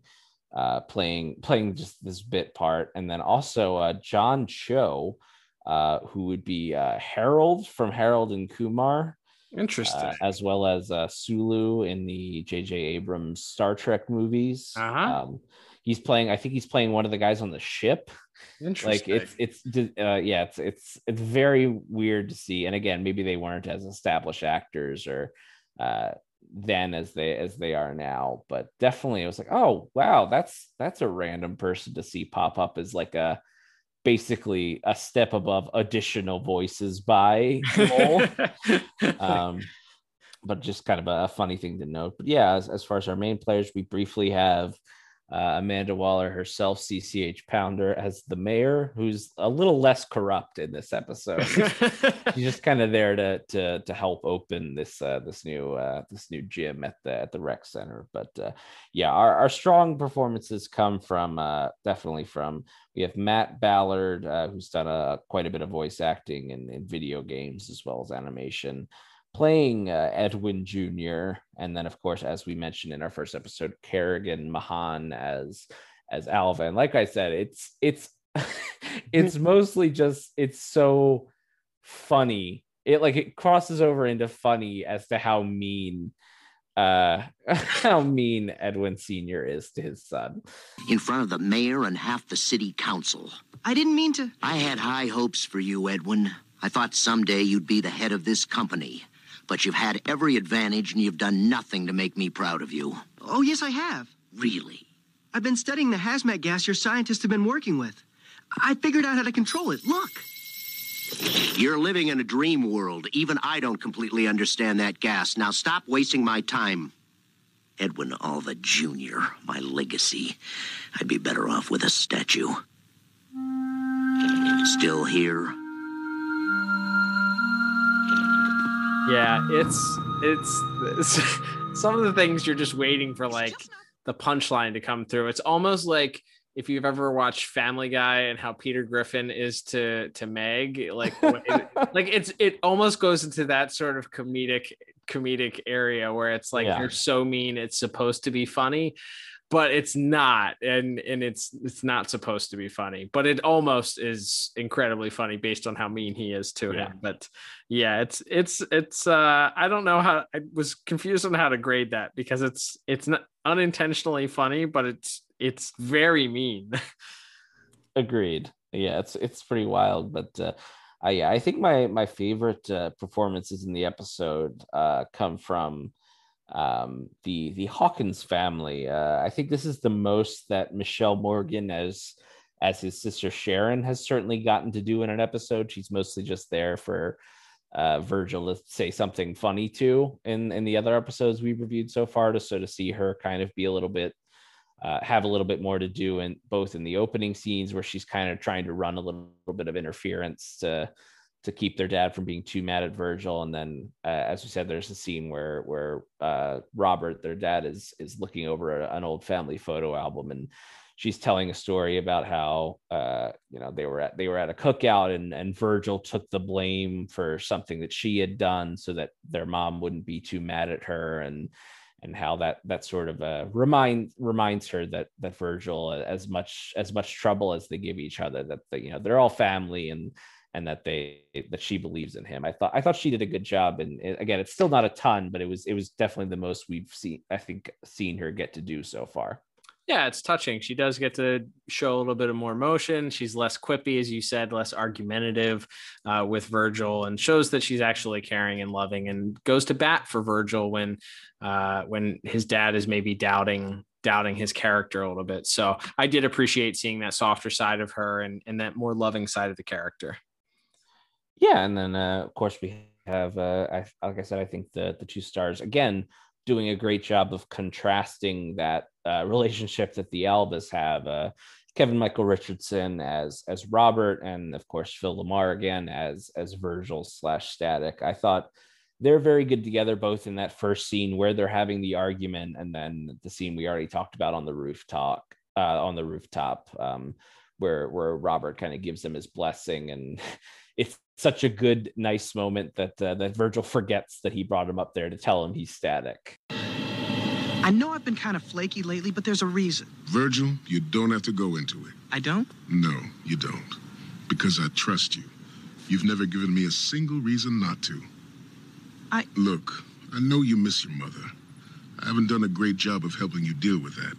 [SPEAKER 5] uh, playing playing just this bit part, and then also uh, John Cho, uh, who would be Harold from Harold and Kumar.
[SPEAKER 4] Interesting. Uh,
[SPEAKER 5] as well as uh, Sulu in the J.J. Abrams Star Trek movies.
[SPEAKER 4] Uh-huh.
[SPEAKER 5] Um, he's playing. I think he's playing one of the guys on the ship.
[SPEAKER 4] Interesting.
[SPEAKER 5] Like it's it's uh, yeah, it's it's it's very weird to see. And again, maybe they weren't as established actors or uh, then as they as they are now. But definitely, it was like, oh wow, that's that's a random person to see pop up as like a basically a step above additional voices by um, but just kind of a, funny thing to note. But yeah, as, as far as our main players, we briefly have uh, Amanda Waller herself, CCH Pounder, as the mayor, who's a little less corrupt in this episode. She's just kind of there to to to help open this uh, this new uh, this new gym at the at the rec center. But uh, yeah, our, our strong performances come from uh, definitely from we have Matt Ballard, uh, who's done a quite a bit of voice acting in, in video games as well as animation playing uh, Edwin Jr. And then, of course, as we mentioned in our first episode, Kerrigan Mahan as as Alva. And like I said, it's it's it's mostly just it's so funny. It like it crosses over into funny as to how mean uh how mean Edwin Sr. is to his son.
[SPEAKER 10] In front of the mayor and half the city council.
[SPEAKER 7] I didn't mean to.
[SPEAKER 10] I had high hopes for you, Edwin. I thought someday you'd be the head of this company but you've had every advantage and you've done nothing to make me proud of you.
[SPEAKER 7] Oh, yes, I have.
[SPEAKER 10] Really?
[SPEAKER 13] I've been studying the hazmat gas your scientists have been working with. I figured out how to control it. Look.
[SPEAKER 10] You're living in a dream world. Even I don't completely understand that gas. Now stop wasting my time. Edwin Alva Jr., my legacy. I'd be better off with a statue. Still here?
[SPEAKER 4] Yeah, it's it's, it's some of the things you're just waiting for like the punchline to come through. It's almost like if you've ever watched Family Guy and how Peter Griffin is to to Meg, like it, like it's it almost goes into that sort of comedic comedic area where it's like
[SPEAKER 5] Yeah.
[SPEAKER 4] you're so mean it's supposed to be funny, but it's not, and and it's it's not supposed to be funny, but it almost is incredibly funny based on how mean he is to
[SPEAKER 5] Yeah.
[SPEAKER 4] him. But yeah, it's it's it's uh I don't know how I was confused on how to grade that because it's it's not unintentionally funny, but it's it's very mean.
[SPEAKER 5] Agreed. Yeah, it's it's pretty wild, but uh, I yeah, I think my my favorite uh, performances in the episode uh, come from um, the the Hawkins family. Uh, I think this is the most that Michelle Morgan as as his sister Sharon has certainly gotten to do in an episode. She's mostly just there for uh, Virgil to say something funny too in in the other episodes we've reviewed so far. To so to see her kind of be a little bit uh, have a little bit more to do in both in the opening scenes where she's kind of trying to run a little, little bit of interference to to keep their dad from being too mad at Virgil, and then uh, as we said, there's a scene where where uh, Robert, their dad, is is looking over a- an old family photo album, and she's telling a story about how uh, you know they were at they were at a cookout, and and Virgil took the blame for something that she had done, so that their mom wouldn't be too mad at her, and and how that that sort of uh, reminds reminds her that that Virgil, as much as much trouble as they give each other, that they, you know they're all family and and that they that she believes in him. I thought I thought she did a good job, and it- again, it's still not a ton, but it was it was definitely the most we've seen I think seen her get to do so far.
[SPEAKER 4] yeah, it's touching. She does get to show a little bit of more emotion. She's less quippy, as you said, less argumentative uh, with Virgil, and shows that she's actually caring and loving, and goes to bat for Virgil when uh, when his dad is maybe doubting doubting his character a little bit. So I did appreciate seeing that softer side of her and and that more loving side of the character.
[SPEAKER 5] Yeah, and then uh, of course we have, uh, I, like I said, I think the the two stars again doing a great job of contrasting that uh, relationship that the Alvas have. Uh, Kevin Michael Richardson as as Robert, and of course Phil LaMarr again as as Virgil slash Static. I thought they're very good together, both in that first scene where they're having the argument, and then the scene we already talked about on the rooftop. Uh, on the rooftop, um, where where Robert kind of gives him his blessing, and it's such a good, nice moment that uh, that Virgil forgets that he brought him up there to tell him he's static.
[SPEAKER 6] I know I've been kind of flaky lately, but there's a reason.
[SPEAKER 12] Virgil, you don't have to go into it.
[SPEAKER 6] I don't?
[SPEAKER 12] No, you don't. Because I trust you. You've never given me a single reason not to.
[SPEAKER 6] I.
[SPEAKER 12] Look, I know you miss your mother. I haven't done a great job of helping you deal with that.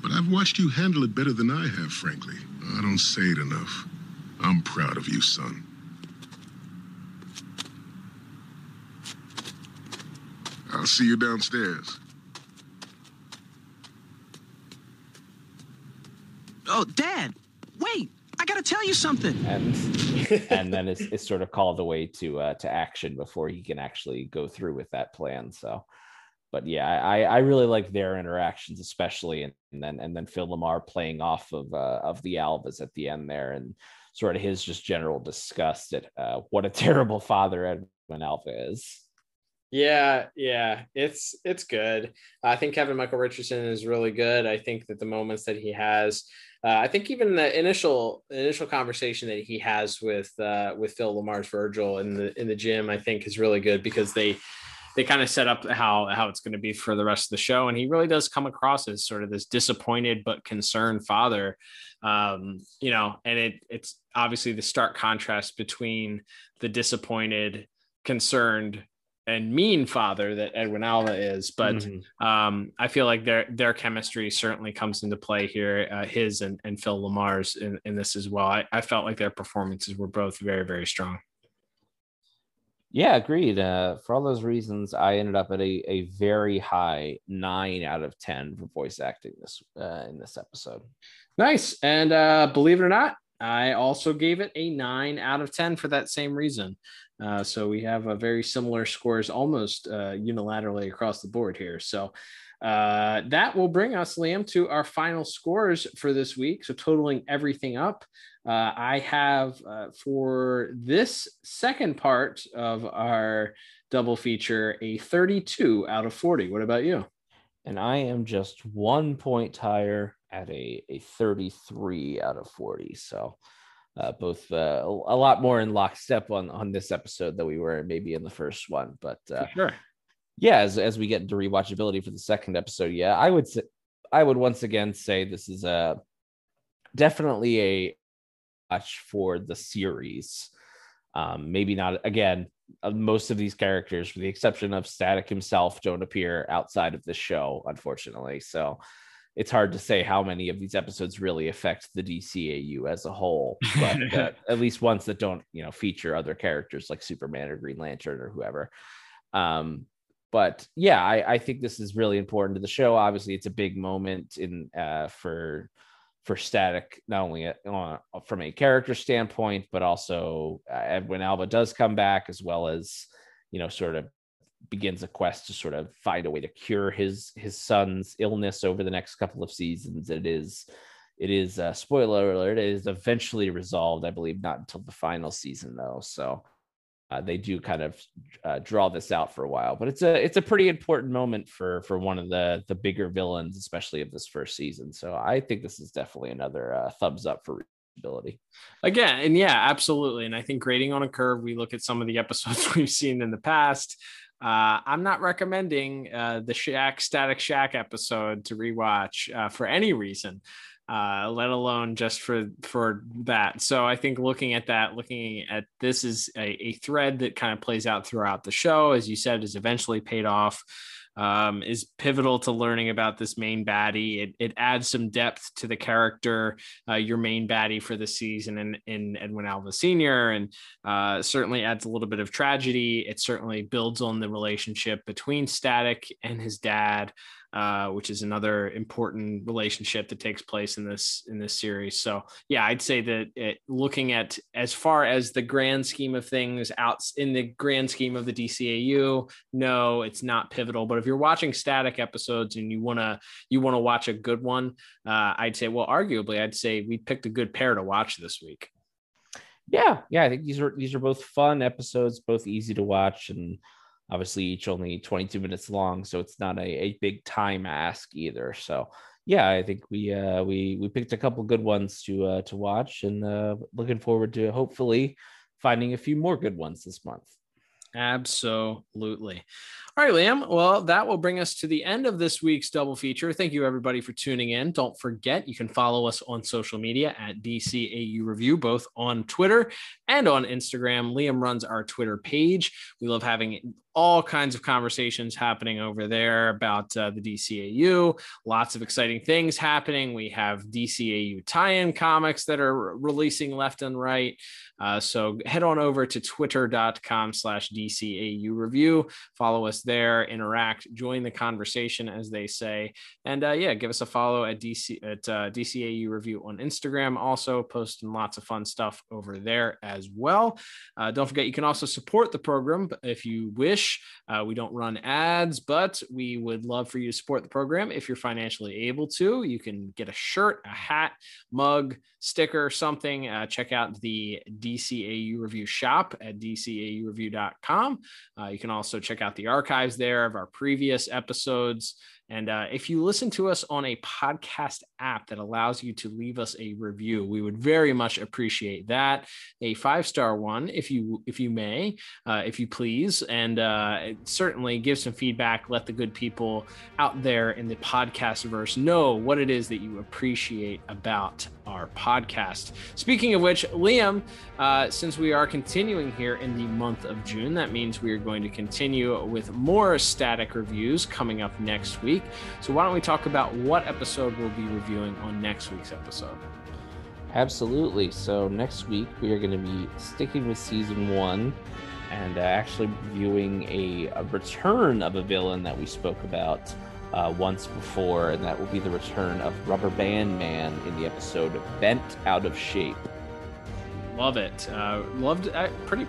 [SPEAKER 12] But I've watched you handle it better than I have, frankly. I don't say it enough. I'm proud of you, son. I'll see you downstairs.
[SPEAKER 6] Oh, Dad, wait! I gotta tell you something.
[SPEAKER 5] And and then it's, it's sort of called away to uh, to action before he can actually go through with that plan. So, but yeah, I I really like their interactions, especially, and, and then and then Phil LaMarr playing off of uh, of the Alvas at the end there, and sort of his just general disgust at uh, what a terrible father Edwin Alva is.
[SPEAKER 4] Yeah, yeah, it's it's good. I think Kevin Michael Richardson is really good. I think that the moments that he has, uh, I think even the initial initial conversation that he has with uh, with Phil LaMarr's Virgil in the in the gym, I think is really good because they they kind of set up how how it's going to be for the rest of the show, and he really does come across as sort of this disappointed but concerned father. Um, you know, and it it's obviously the stark contrast between the disappointed, concerned and mean father that Edwin Alva is, but
[SPEAKER 5] Mhm.
[SPEAKER 4] um, I feel like their their chemistry certainly comes into play here. Uh, his and, and Phil LaMarr's in, in this as well. I, I felt like their performances were both very very strong.
[SPEAKER 5] Yeah, agreed. Uh, for all those reasons, I ended up at a, a very high nine out of ten for voice acting this uh, in this episode.
[SPEAKER 4] Nice. And uh, believe it or not, I also gave it a nine out of ten for that same reason. Uh, so we have a very similar scores, almost uh, unilaterally across the board here. So uh, that will bring us, Liam, to our final scores for this week. So totaling everything up, uh, I have uh, for this second part of our double feature a 32 out of 40. What about you?
[SPEAKER 5] And I am just one point higher at a, a 33 out of 40. So uh, both uh, a lot more in lockstep on, on this episode than we were maybe in the first one. But uh,
[SPEAKER 4] sure.
[SPEAKER 5] yeah, as, as we get into rewatchability for the second episode, yeah, I would say, I would once again say this is a definitely a watch for the series. Um, maybe not again. Uh, most of these characters, with the exception of Static himself, don't appear outside of the show, unfortunately. So it's hard to say how many of these episodes really affect the DCAU as a whole, but uh, at least ones that don't, you know, feature other characters like Superman or Green Lantern or whoever. Um, but yeah, I, I think this is really important to the show. Obviously, it's a big moment in uh, for for static not only uh, from a character standpoint but also uh, when alva does come back as well as you know sort of begins a quest to sort of find a way to cure his his son's illness over the next couple of seasons. It is it is uh, spoiler alert it is eventually resolved i believe not until the final season though. So uh, they do kind of uh, draw this out for a while but it's a it's a pretty important moment for for one of the the bigger villains especially of this first season. So i think this is definitely another uh, thumbs up for ability
[SPEAKER 4] again and yeah absolutely. And i think grading on a curve we look at some of the episodes we've seen in the past uh, I'm not recommending uh, the Shaq Static Shaq episode to rewatch uh, for any reason uh, let alone just for for that. So I think looking at that, looking at this is a, a thread that kind of plays out throughout the show, as you said, is eventually paid off. Um, is pivotal to learning about this main baddie. It, it adds some depth to the character, uh, your main baddie for the season, and in, in Edwin Alva Sr., and uh, certainly adds a little bit of tragedy. It certainly builds on the relationship between Static and his dad uh, which is another important relationship that takes place in this in this series. So yeah, I'd say that it, looking at as far as the grand scheme of things out in the grand scheme of the DCAU, no, it's not pivotal. But if you're watching static episodes and you wanna you wanna watch a good one, uh, I'd say well, arguably, I'd say we picked a good pair to watch this week.
[SPEAKER 5] Yeah, yeah, I think these are these are both fun episodes, both easy to watch and obviously each only 22 minutes long so it's not a, a big time ask either so yeah i think we uh we we picked a couple good ones to uh to watch and uh looking forward to hopefully finding a few more good ones this month
[SPEAKER 4] Absolutely. All right, Liam. Well, that will bring us to the end of this week's double feature. Thank you, everybody, for tuning in. Don't forget, you can follow us on social media at DCAU Review, both on Twitter and on Instagram. Liam runs our Twitter page. We love having all kinds of conversations happening over there about uh, the DCAU. Lots of exciting things happening. We have DCAU tie in comics that are releasing left and right. Uh, so head on over to twitter.com slash DCAU review. Follow us there, interact, join the conversation, as they say. And uh, yeah, give us a follow at DC at uh, DCAU review on Instagram. Also posting lots of fun stuff over there as well. Uh, don't forget, you can also support the program if you wish. Uh, we don't run ads, but we would love for you to support the program if you're financially able to. You can get a shirt, a hat, mug, sticker, something. Uh, check out the DCAU Review shop at dcaureview.com. Uh, you can also check out the archives there of our previous episodes. And uh, if you listen to us on a podcast app that allows you to leave us a review, we would very much appreciate that. A five star one, if you if you may, uh, if you please, and uh, certainly give some feedback. Let the good people out there in the podcast verse know what it is that you appreciate about our podcast. Speaking of which, Liam, uh, since we are continuing here in the month of June, that means we are going to continue with more static reviews coming up next week. So, why don't we talk about what episode we'll be reviewing on next week's episode?
[SPEAKER 5] Absolutely. So, next week we are going to be sticking with season one and uh, actually reviewing a, a return of a villain that we spoke about uh, once before, and that will be the return of Rubber Band Man in the episode Bent Out of Shape.
[SPEAKER 4] Love it. Uh, loved uh, pretty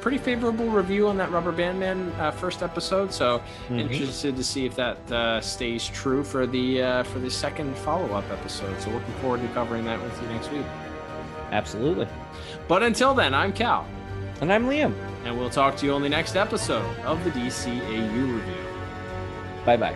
[SPEAKER 4] pretty favorable review on that Rubber Band Man uh, first episode. So
[SPEAKER 5] Mhm.
[SPEAKER 4] interested to see if that uh, stays true for the uh, for the second follow up episode. So looking forward to covering that with you next week.
[SPEAKER 5] Absolutely.
[SPEAKER 4] But until then, I'm Cal.
[SPEAKER 5] And I'm Liam.
[SPEAKER 4] And we'll talk to you on the next episode of the DCAU review.
[SPEAKER 5] Bye bye.